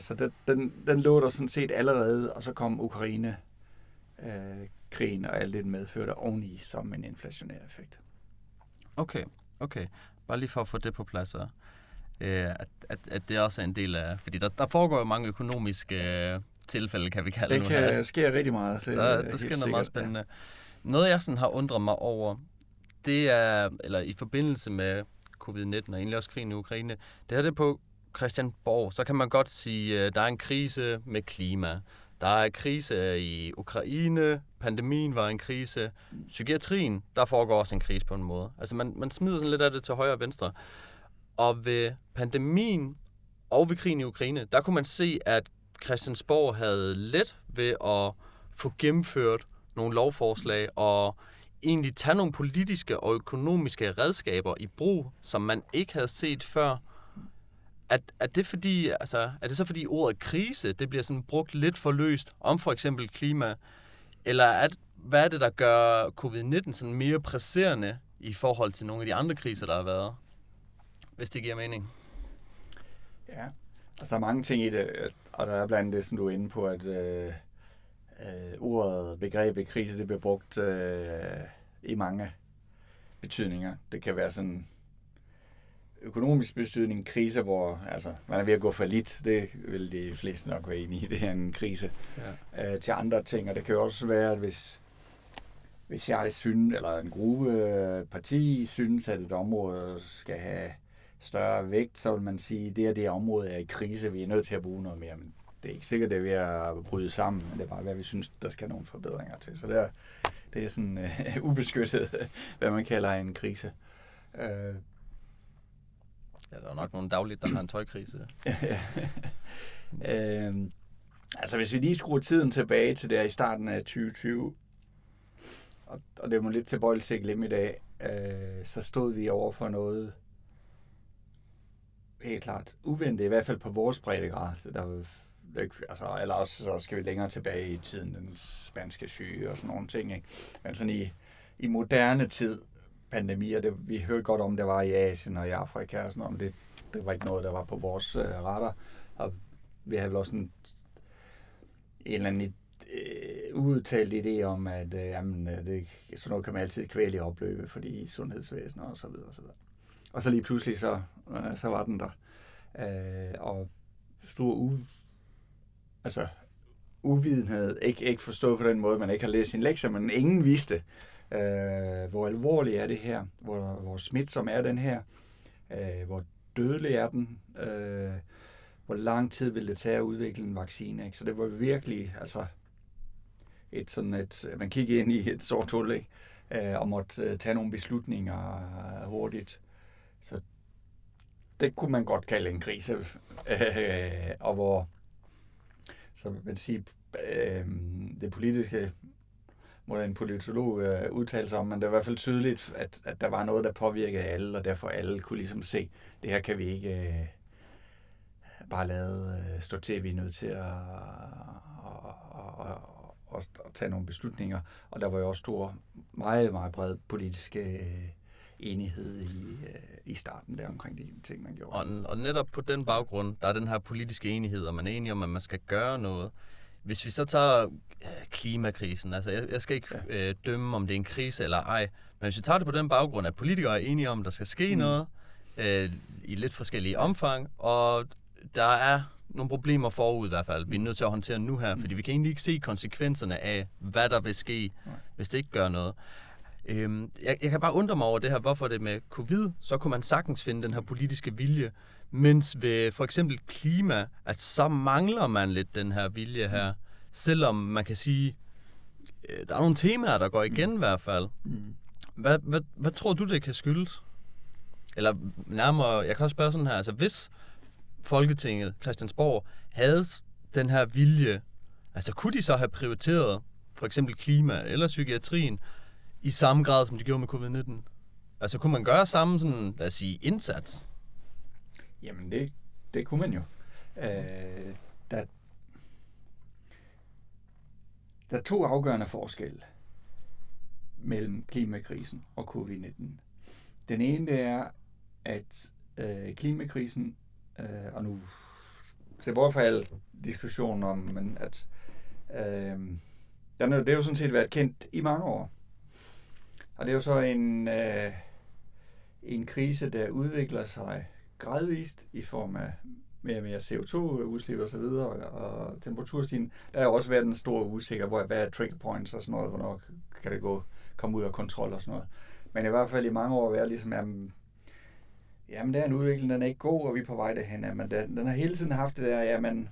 så den, den, den lå der sådan set allerede, og så kom Ukraine øh, krigen og alt det, medførte oveni som en inflationær effekt. Okay, okay. Bare lige for at få det på plads, øh, at, at, at det også er en del af... Fordi der, der foregår jo mange økonomiske øh, tilfælde, kan vi kalde Det nu her. kan ske rigtig meget. Det er Der, der sker noget sikkert, meget spændende. Noget, jeg sådan har undret mig over, det er, eller i forbindelse med covid-19 og egentlig også krigen i Ukraine, det her det på Christianborg, så kan man godt sige, at der er en krise med klima. Der er krise i Ukraine, pandemien var en krise. Psykiatrien, der foregår også en krise på en måde. Altså man, man smider sådan lidt af det til højre og venstre. Og ved pandemien og ved krigen i Ukraine, der kunne man se, at Christiansborg havde let ved at få gennemført nogle lovforslag og egentlig tage nogle politiske og økonomiske redskaber i brug, som man ikke havde set før. Er, er, det fordi, altså, er det så fordi ordet krise, det bliver sådan brugt lidt for løst om for eksempel klima? Eller er, hvad er det, der gør covid-19 sådan mere presserende i forhold til nogle af de andre kriser, der har været? Hvis det giver mening. Ja, altså der er mange ting i det, og der er blandt andet det, som du er inde på, at øh, øh, ordet, begrebet krise, det bliver brugt øh, i mange betydninger. Det kan være sådan økonomisk betydning, krise, hvor altså, man er ved at gå for lidt. Det vil de fleste nok være enige i. Det er en krise. Ja. øh, til andre ting. Og det kan jo også være, at hvis, hvis jeg synes, eller en gruppe øh, parti synes, at et område skal have større vægt, så vil man sige, at det her det her område er i krise, vi er nødt til at bruge noget mere. Men det er ikke sikkert, det er ved at bryde sammen, men det er bare, hvad vi synes, der skal nogle forbedringer til. Så det er, det er sådan øh, ubeskyttet, hvad man kalder en krise. Øh, Ja, der er nok nogle dagligt, der har en tøjkrise. øhm, altså hvis vi lige skruer tiden tilbage til der i starten af 2020, og, og det er man lidt tilbøjelig til at glemme i dag, øh, så stod vi over for noget helt klart uventet, i hvert fald på vores breddegrad. Der var, altså, eller også så skal vi længere tilbage i tiden, den spanske syge og sådan nogle ting. Ikke? Men sådan i, i moderne tid, pandemier, det, vi hørte godt om, det var i Asien og i Afrika og sådan noget, det, det var ikke noget, der var på vores øh, radar. Og vi havde vel også en, en eller anden øh, udtalt idé om, at øh, jamen, øh, det, sådan noget kan man altid kvæle i opløbet, fordi sundhedsvæsenet og så videre og så videre. Og så lige pludselig, så, øh, så var den der. Øh, og stor u, altså, uvidenhed, ikke, ikke forstået på den måde, man ikke har læst sin lektier, men ingen vidste, øh, hvor alvorlig er det her, hvor, hvor smitsom er den her, øh, hvor dødelig er den, øh, hvor lang tid vil det tage at udvikle en vaccine. Ikke? Så det var virkelig, altså, et sådan et, man kiggede ind i et sort hul, ikke? Øh, og måtte øh, tage nogle beslutninger øh, hurtigt. Så det kunne man godt kalde en krise. Øh, og hvor, som man sige, øh, det politiske må en politolog øh, udtale sig om, men det var i hvert fald tydeligt, at, at der var noget, der påvirkede alle, og derfor alle kunne ligesom se, det her kan vi ikke øh, bare lade øh, stå til, vi er nødt til at, at, at, at, og tage nogle beslutninger. Og der var jo også stor, meget, meget brede politisk øh, enighed i, øh, i starten der omkring de ting, man gjorde. Og, og netop på den baggrund, der er den her politiske enighed, og man er enige om, at man skal gøre noget. Hvis vi så tager øh, klimakrisen, altså jeg, jeg skal ikke ja. øh, dømme, om det er en krise eller ej, men hvis vi tager det på den baggrund, at politikere er enige om, at der skal ske mm. noget øh, i lidt forskellige omfang, og der er nogle problemer forud i hvert fald, vi er nødt til at håndtere nu her, fordi vi kan egentlig ikke se konsekvenserne af, hvad der vil ske, hvis det ikke gør noget. Øhm, jeg, jeg kan bare undre mig over det her, hvorfor det med covid, så kunne man sagtens finde den her politiske vilje, mens ved for eksempel klima, at så mangler man lidt den her vilje her, selvom man kan sige, øh, der er nogle temaer, der går igen i hvert fald. Hvad, hvad, hvad tror du, det kan skyldes? Eller nærmere, jeg kan også spørge sådan her, altså hvis Folketinget, Christiansborg, havde den her vilje, altså kunne de så have prioriteret for eksempel klima eller psykiatrien i samme grad, som de gjorde med covid-19? Altså kunne man gøre samme sådan, lad os sige, indsats? Jamen det, det kunne man jo. Øh, der, der er to afgørende forskelle mellem klimakrisen og covid-19. Den ene det er, at øh, klimakrisen Øh, og nu ser bort fra al diskussion om, men at øh, den er, det har jo sådan set været kendt i mange år. Og det er jo så en, øh, en krise, der udvikler sig gradvist i form af mere og mere CO2-udslip og så videre, og temperaturstigning. Der er jo også været en stor usikker, hvor, hvad er trigger points og sådan noget, hvornår kan det gå, komme ud af kontrol og sådan noget. Men i hvert fald i mange år været ligesom, jamen, jamen, der er en udvikling, den er ikke god, og vi er på vej derhen. Men den, den har hele tiden haft det der, jamen,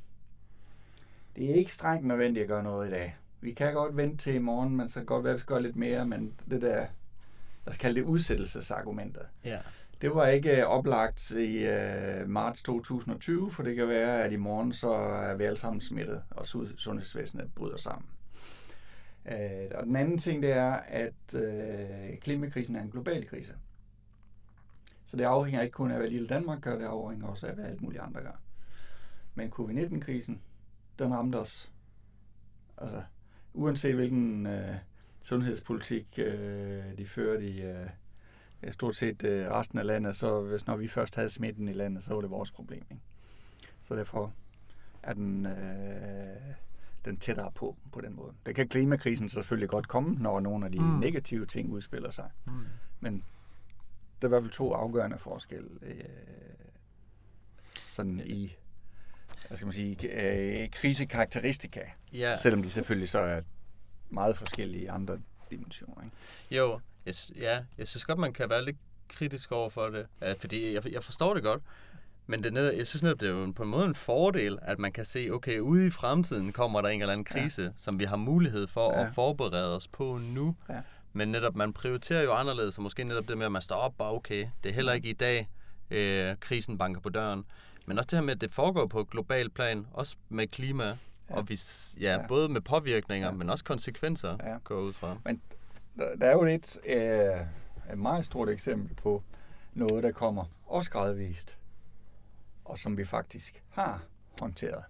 det er ikke strengt nødvendigt at gøre noget i dag. Vi kan godt vente til i morgen, men så kan godt være, at vi skal gøre lidt mere, men det der, lad os kalde det udsættelsesargumentet. Ja. Det var ikke oplagt i uh, marts 2020, for det kan være, at i morgen så er vi alle sammen smittet, og sundhedsvæsenet bryder sammen. Uh, og den anden ting, det er, at uh, klimakrisen er en global krise. Så det afhænger ikke kun af, hvad lille Danmark gør, det afhænger også af, hvad alt muligt andre gør. Men covid-19-krisen, den ramte os. Altså, uanset hvilken øh, sundhedspolitik øh, de førte i øh, stort set øh, resten af landet, så hvis når vi først havde smitten i landet, så var det vores problem. Ikke? Så derfor er den, øh, den tættere på på den måde. Det kan klimakrisen selvfølgelig godt komme, når nogle af de mm. negative ting udspiller sig. Mm. Men der er i hvert fald to afgørende forskelle øh, sådan i hvad skal man sige, øh, krisekarakteristika. Ja. Selvom de selvfølgelig så er meget forskellige andre dimensioner. Ikke? Jo, jeg, ja, jeg synes godt, man kan være lidt kritisk over for det. Ja, fordi jeg, jeg forstår det godt. Men det netop, jeg synes netop, det er jo på en måde en fordel, at man kan se, okay, ude i fremtiden kommer der en eller anden krise, ja. som vi har mulighed for ja. at forberede os på nu. Ja. Men netop, man prioriterer jo anderledes, og måske netop det med, at man står op og okay, det er heller ikke i dag, øh, krisen banker på døren. Men også det her med, at det foregår på global plan, også med klima, ja. og vi, ja, ja. både med påvirkninger, ja. men også konsekvenser ja. går ud fra. Men der, der er jo lidt, øh, et meget stort eksempel på noget, der kommer også gradvist, og som vi faktisk har håndteret.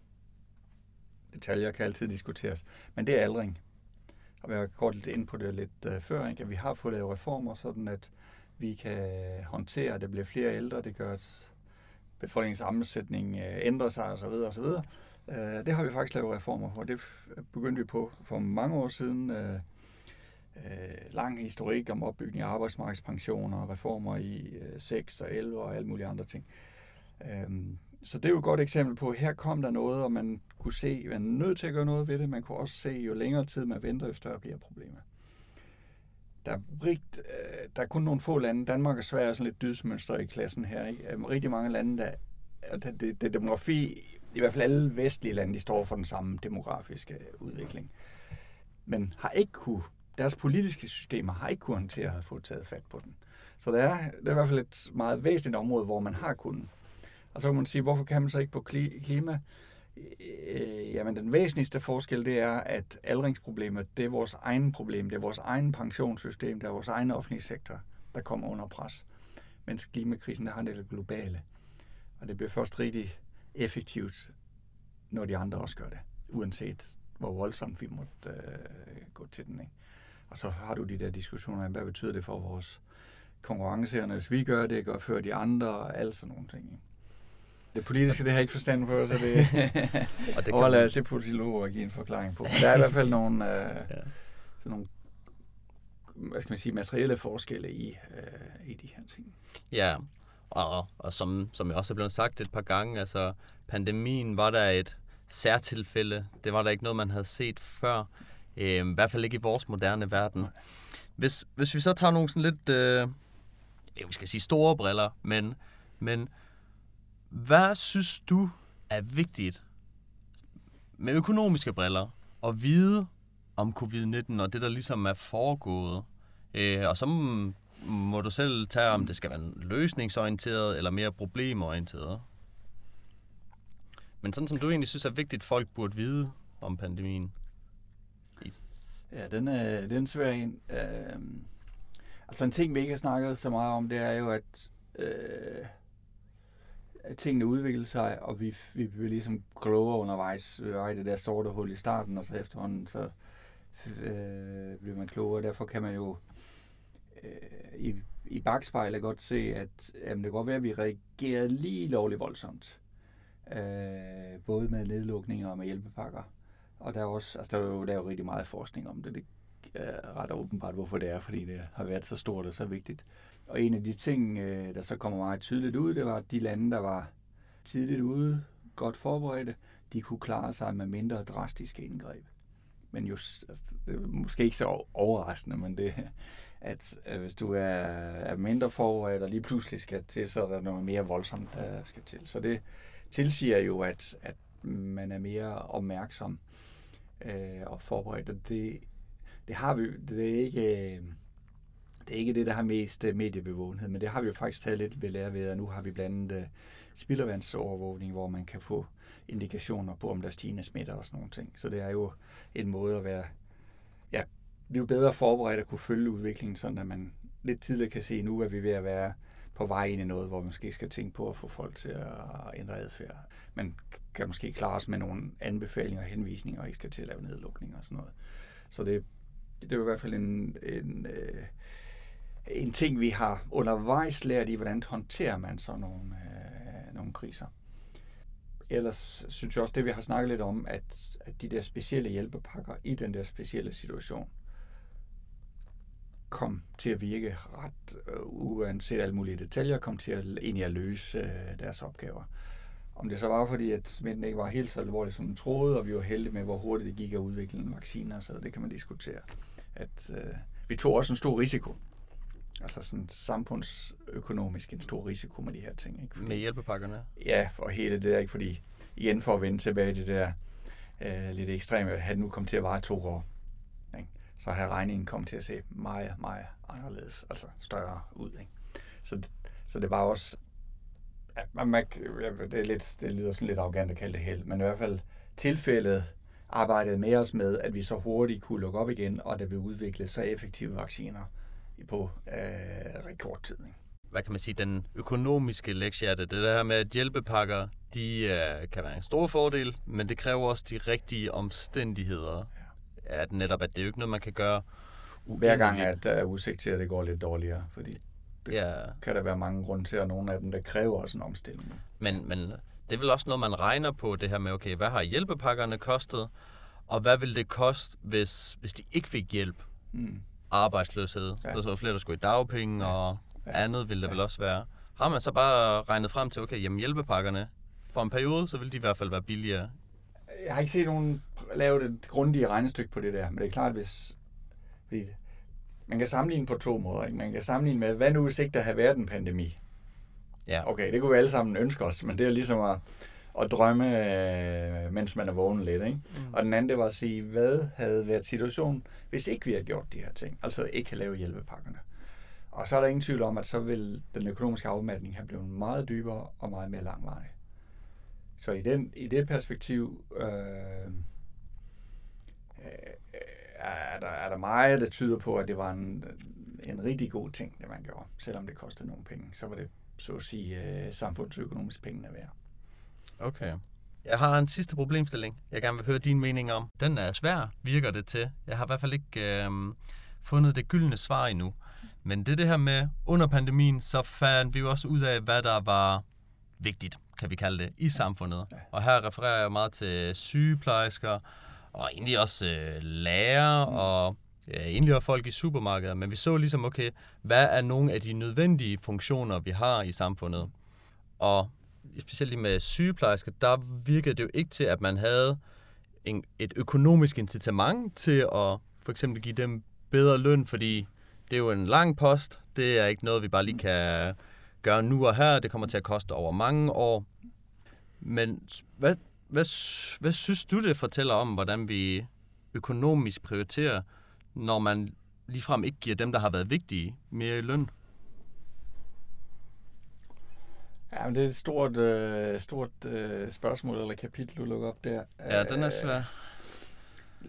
Detaljer kan altid diskuteres, men det er aldring. Og vi har gået lidt ind på det lidt uh, før, ikke? at vi har fået lavet reformer, sådan at vi kan håndtere, at der bliver flere ældre, det gør, at befolkningens sammensætning uh, ændrer sig osv. osv. Øh, det har vi faktisk lavet reformer for. Det begyndte vi på for mange år siden. Øh, øh lang historik om opbygning af arbejdsmarkedspensioner, reformer i øh, 6 og 11 og alle mulige andre ting. Øh, så det er jo et godt eksempel på, at her kom der noget, og man kunne se, at man er nødt til at gøre noget ved det. Man kunne også se, jo længere tid man venter, jo større bliver problemet. Der er, rigt, øh, der er kun nogle få lande. Danmark og Sverige er sådan lidt dydsmønster i klassen her. Ikke? Øhm, rigtig mange lande, der det, det, det demografi, i hvert fald alle vestlige lande, de står for den samme demografiske udvikling. Men har ikke kunne, deres politiske systemer har ikke kunnet håndtere at få taget fat på den. Så det er, det er i hvert fald et meget væsentligt område, hvor man har kunnet. Og så kan man sige, hvorfor kan man så ikke på klima? Øh, jamen, den væsentligste forskel, det er, at aldringsproblemet, det er vores egen problem. Det er vores egen pensionssystem, det er vores egen offentlige sektor, der kommer under pres. Mens klimakrisen, der har det globale. Og det bliver først rigtig effektivt, når de andre også gør det. Uanset hvor voldsomt vi måtte øh, gå til den. Ikke? Og så har du de der diskussioner hvad betyder det for vores konkurrenceerne, hvis vi gør det, gør før de andre, og alle sådan nogle ting. Ikke? Det politiske, det har jeg ikke forstand for, så det, og det overlader jeg til politologer at give en forklaring på. Men der er i hvert fald nogle, øh, ja. sådan nogle hvad skal man sige, materielle forskelle i, øh, i de her ting. Ja, og, og som, som jeg også er blevet sagt et par gange, altså pandemien var der et særtilfælde. Det var der ikke noget, man havde set før. Øh, I hvert fald ikke i vores moderne verden. Hvis, hvis vi så tager nogle sådan lidt, øh, vi skal sige store briller, men, men hvad synes du er vigtigt med økonomiske briller at vide om covid-19 og det, der ligesom er foregået? Øh, og så må du selv tage, om det skal være løsningsorienteret eller mere problemorienteret. Men sådan som du egentlig synes er vigtigt, folk burde vide om pandemien. Ja, den er, den er svær en. Øh, altså en ting, vi ikke har snakket så meget om, det er jo, at øh, at tingene udvikler sig, og vi, vi bliver ligesom klogere undervejs. Vi var i det der sorte hul i starten, og så efterhånden, så øh, bliver man klogere. Derfor kan man jo øh, i, bagspejlet godt se, at jamen, det kan godt være, at vi reagerede lige lovligt voldsomt. Øh, både med nedlukninger og med hjælpepakker. Og der er, også, altså der er, jo, der er jo rigtig meget forskning om det. Det øh, er ret åbenbart, hvorfor det er, fordi det har været så stort og så vigtigt. Og en af de ting, øh, der så kommer meget tydeligt ud, det var, at de lande, der var tidligt ude, godt forberedte, de kunne klare sig med mindre drastiske indgreb. Men jo, altså, det er måske ikke så overraskende, men det, at, øh, hvis du er, er mindre forberedt og lige pludselig skal til, så er der noget mere voldsomt, der skal til. Så det tilsiger jo, at, at man er mere opmærksom øh, og forberedt. Og det, det har vi, det er ikke... Øh, det er ikke det, der har mest øh, mediebevågenhed, men det har vi jo faktisk taget lidt ved lære ved, og nu har vi blandt andet øh, spildevandsovervågning, hvor man kan få indikationer på, om der er stigende smitter og sådan nogle ting. Så det er jo en måde at være, ja, blive bedre forberedt at kunne følge udviklingen, sådan at man lidt tidligere kan se, nu er vi ved at være på vej ind i noget, hvor man måske skal tænke på at få folk til at ændre adfærd. Man kan måske klare sig med nogle anbefalinger og henvisninger, og ikke skal til at lave nedlukninger og sådan noget. Så det, det er jo i hvert fald en, en øh, en ting, vi har undervejs lært i, hvordan håndterer man sådan nogle, øh, nogle kriser. Ellers synes jeg også, det vi har snakket lidt om, at, at de der specielle hjælpepakker i den der specielle situation, kom til at virke ret, øh, uanset alle mulige detaljer, kom til at egentlig at løse øh, deres opgaver. Om det så var fordi, at smitten ikke var helt så alvorlig, som man troede, og vi var heldige med, hvor hurtigt det gik at udvikle en vaccine, så det kan man diskutere. At, øh, vi tog også en stor risiko Altså sådan samfundsøkonomisk en stor risiko med de her ting. Ikke? Fordi, med hjælpepakkerne? Ja, for hele det der, ikke? fordi igen for at vende tilbage det der øh, lidt ekstreme, havde nu kommet til at vare to år? Så har regningen kommet til at se meget, meget anderledes, altså større ud. Ikke? Så, så det var også, ja, man, man, det, er lidt, det lyder sådan lidt arrogant at kalde det held, men i hvert fald tilfældet arbejdede med os med, at vi så hurtigt kunne lukke op igen, og der blev udviklet så effektive vacciner, på øh, rekordtid. Ikke? hvad kan man sige, den økonomiske lektie er det. Det der med, at hjælpepakker, de øh, kan være en stor fordel, men det kræver også de rigtige omstændigheder. At netop, at det er jo ikke noget, man kan gøre Hver gang, at der er udsigt til, at det går lidt dårligere, fordi det ja. kan der være mange grunde til, og nogle af dem, der kræver også en omstilling. Men, men det er vel også noget, man regner på, det her med, okay, hvad har hjælpepakkerne kostet, og hvad vil det koste, hvis, hvis de ikke fik hjælp? Mm. Arbejdsløshed. Ja. Så er flere, der skulle i dagpenge, ja. og Ja. andet vil det Ja. vel også være. Har man så bare regnet frem til, okay, jamen hjælpepakkerne, for en periode, så vil de i hvert fald være billigere. Jeg har ikke set nogen lave et grundigt regnestykke på det der, men det er klart, hvis... Fordi man kan sammenligne på to måder. Ikke? Man kan sammenligne med, hvad nu hvis ikke der havde været en pandemi? Ja. Okay, det kunne vi alle sammen ønske os, men det er ligesom at, at drømme, øh, mens man er vågen lidt. Ikke? Mm. Og den anden, det var at sige, hvad havde været situationen, hvis ikke vi havde gjort de her ting? Altså ikke have lavet hjælpepakkerne. Og så er der ingen tvivl om, at så vil den økonomiske afmatning have blevet meget dybere og meget mere langvarig. Så i, den, i det perspektiv øh, øh er, der, er der meget, der tyder på, at det var en, en rigtig god ting, det man gjorde. Selvom det kostede nogle penge, så var det så at sige øh, samfundsøkonomisk pengene værd. Okay. Jeg har en sidste problemstilling, jeg gerne vil høre din mening om. Den er svær, virker det til. Jeg har i hvert fald ikke øh, fundet det gyldne svar endnu. Men det er det her med, under pandemien, så fandt vi jo også ud af, hvad der var vigtigt, kan vi kalde det, i samfundet. Ja. Og her refererer jeg meget til sygeplejersker, og egentlig også øh, lærer, og ja, egentlig også folk i supermarkeder. Men vi så ligesom, okay, hvad er nogle af de nødvendige funktioner, vi har i samfundet? Og specielt lige med sygeplejersker, der virkede det jo ikke til, at man havde en, et økonomisk incitament til at for eksempel give dem bedre løn, fordi det er jo en lang post. Det er ikke noget, vi bare lige kan gøre nu og her. Det kommer til at koste over mange år. Men hvad, hvad, hvad synes du, det fortæller om, hvordan vi økonomisk prioriterer, når man ligefrem ikke giver dem, der har været vigtige, mere i løn? Ja, men det er et stort, øh, stort øh, spørgsmål eller kapitel, du lukker op der. Ja, den er svær. Øh,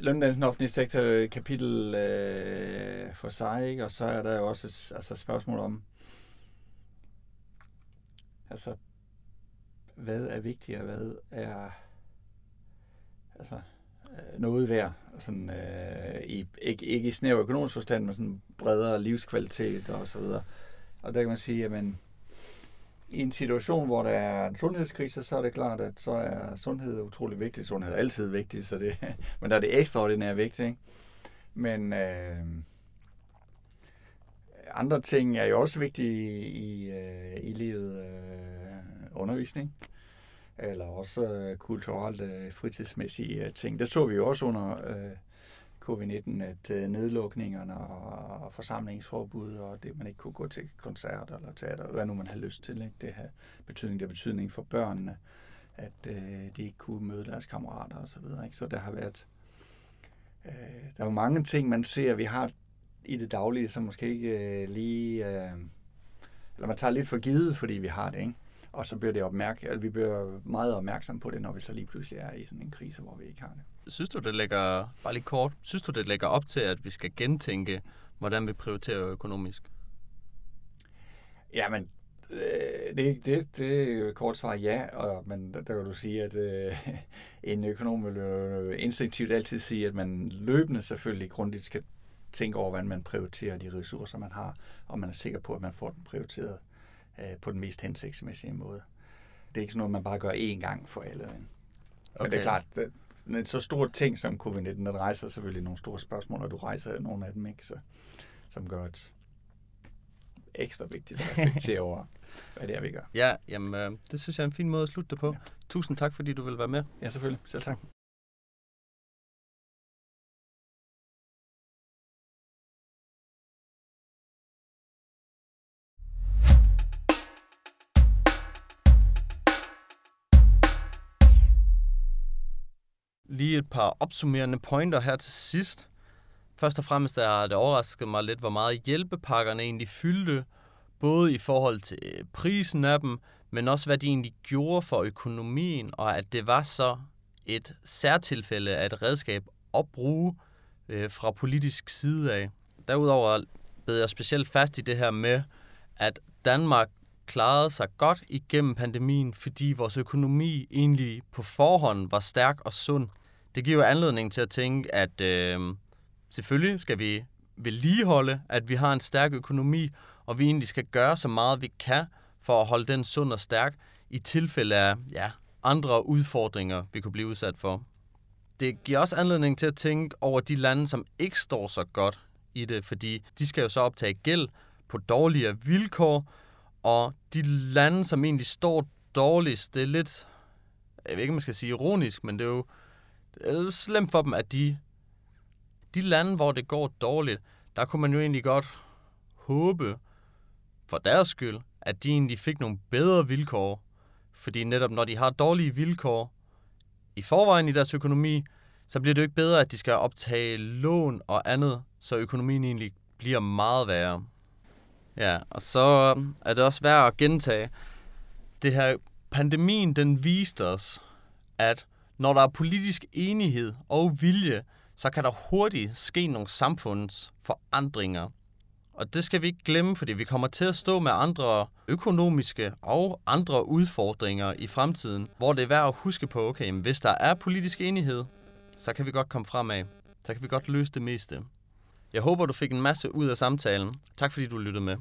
Løndannelsen offentlige sektor kapitel øh, for sig, ikke? og så er der jo også altså, spørgsmål om, altså, hvad er vigtigt, og hvad er altså, øh, noget værd, sådan, øh, i, ikke, ikke i snæver økonomisk forstand, men sådan bredere livskvalitet og så videre. Og der kan man sige, at i en situation, hvor der er en sundhedskrise, så er det klart, at så er sundhed utrolig vigtigt. Sundhed er altid vigtigt, så det, men der er det ekstraordinært vigtigt. Ikke? Men øh, andre ting er jo også vigtige i, i, øh, i livet. Øh, undervisning, eller også øh, kulturelt øh, fritidsmæssige øh, ting. Det så vi jo også under øh, covid-19, at øh, nedlukningerne og forsamlingsforbud, og det, man ikke kunne gå til koncerter eller teater, hvad nu man har lyst til, ikke? det har betydning, det har betydning for børnene, at øh, de ikke kunne møde deres kammerater osv. så videre. Ikke? Så der har været, øh, der er jo mange ting, man ser, vi har i det daglige, som måske ikke øh, lige, øh, eller man tager lidt for givet, fordi vi har det, ikke? Og så bliver det opmærk, eller vi bliver meget opmærksom på det, når vi så lige pludselig er i sådan en krise, hvor vi ikke har det. Synes du, det lægger, bare lige kort, synes du, det lægger op til, at vi skal gentænke, hvordan vi prioriterer økonomisk? Jamen, øh, det, det, det er kort svar ja, og, men der, der kan du sige, at øh, en økonom vil jo instinktivt altid sige, at man løbende selvfølgelig grundigt skal tænke over, hvordan man prioriterer de ressourcer, man har, og man er sikker på, at man får dem prioriteret øh, på den mest hensigtsmæssige måde. Det er ikke sådan noget, man bare gør én gang for alle. Okay. Men det er klart, at en så stor ting som covid-19, den rejser selvfølgelig nogle store spørgsmål, og du rejser nogle af dem ikke, så, som gør det ekstra vigtigt at reflektere over, hvad det er, vi gør. Ja, jamen, øh, det synes jeg er en fin måde at slutte det på. Ja. Tusind tak, fordi du vil være med. Ja, selvfølgelig. Selv tak. Lige et par opsummerende pointer her til sidst. Først og fremmest er det overrasket mig lidt, hvor meget hjælpepakkerne egentlig fyldte, både i forhold til prisen af dem, men også hvad de egentlig gjorde for økonomien, og at det var så et særtilfælde af et redskab at bruge øh, fra politisk side af. Derudover bed jeg specielt fast i det her med, at Danmark klarede sig godt igennem pandemien, fordi vores økonomi egentlig på forhånd var stærk og sund. Det giver jo anledning til at tænke, at øh, selvfølgelig skal vi vedligeholde, at vi har en stærk økonomi, og vi egentlig skal gøre så meget vi kan for at holde den sund og stærk i tilfælde af ja, andre udfordringer, vi kunne blive udsat for. Det giver også anledning til at tænke over de lande, som ikke står så godt i det, fordi de skal jo så optage gæld på dårligere vilkår, og de lande, som egentlig står dårligst, det er lidt, jeg ved ikke, om man skal sige ironisk, men det er jo, Øh, det slemt for dem, at de, de lande, hvor det går dårligt, der kunne man jo egentlig godt håbe, for deres skyld, at de egentlig fik nogle bedre vilkår. Fordi netop når de har dårlige vilkår i forvejen i deres økonomi, så bliver det jo ikke bedre, at de skal optage lån og andet, så økonomien egentlig bliver meget værre. Ja, og så øhm, er det også værd at gentage, det her pandemien, den viste os, at når der er politisk enighed og vilje, så kan der hurtigt ske nogle samfundsforandringer. Og det skal vi ikke glemme, fordi vi kommer til at stå med andre økonomiske og andre udfordringer i fremtiden, hvor det er værd at huske på, okay, hvis der er politisk enighed, så kan vi godt komme fremad. Så kan vi godt løse det meste. Jeg håber, du fik en masse ud af samtalen. Tak fordi du lyttede med.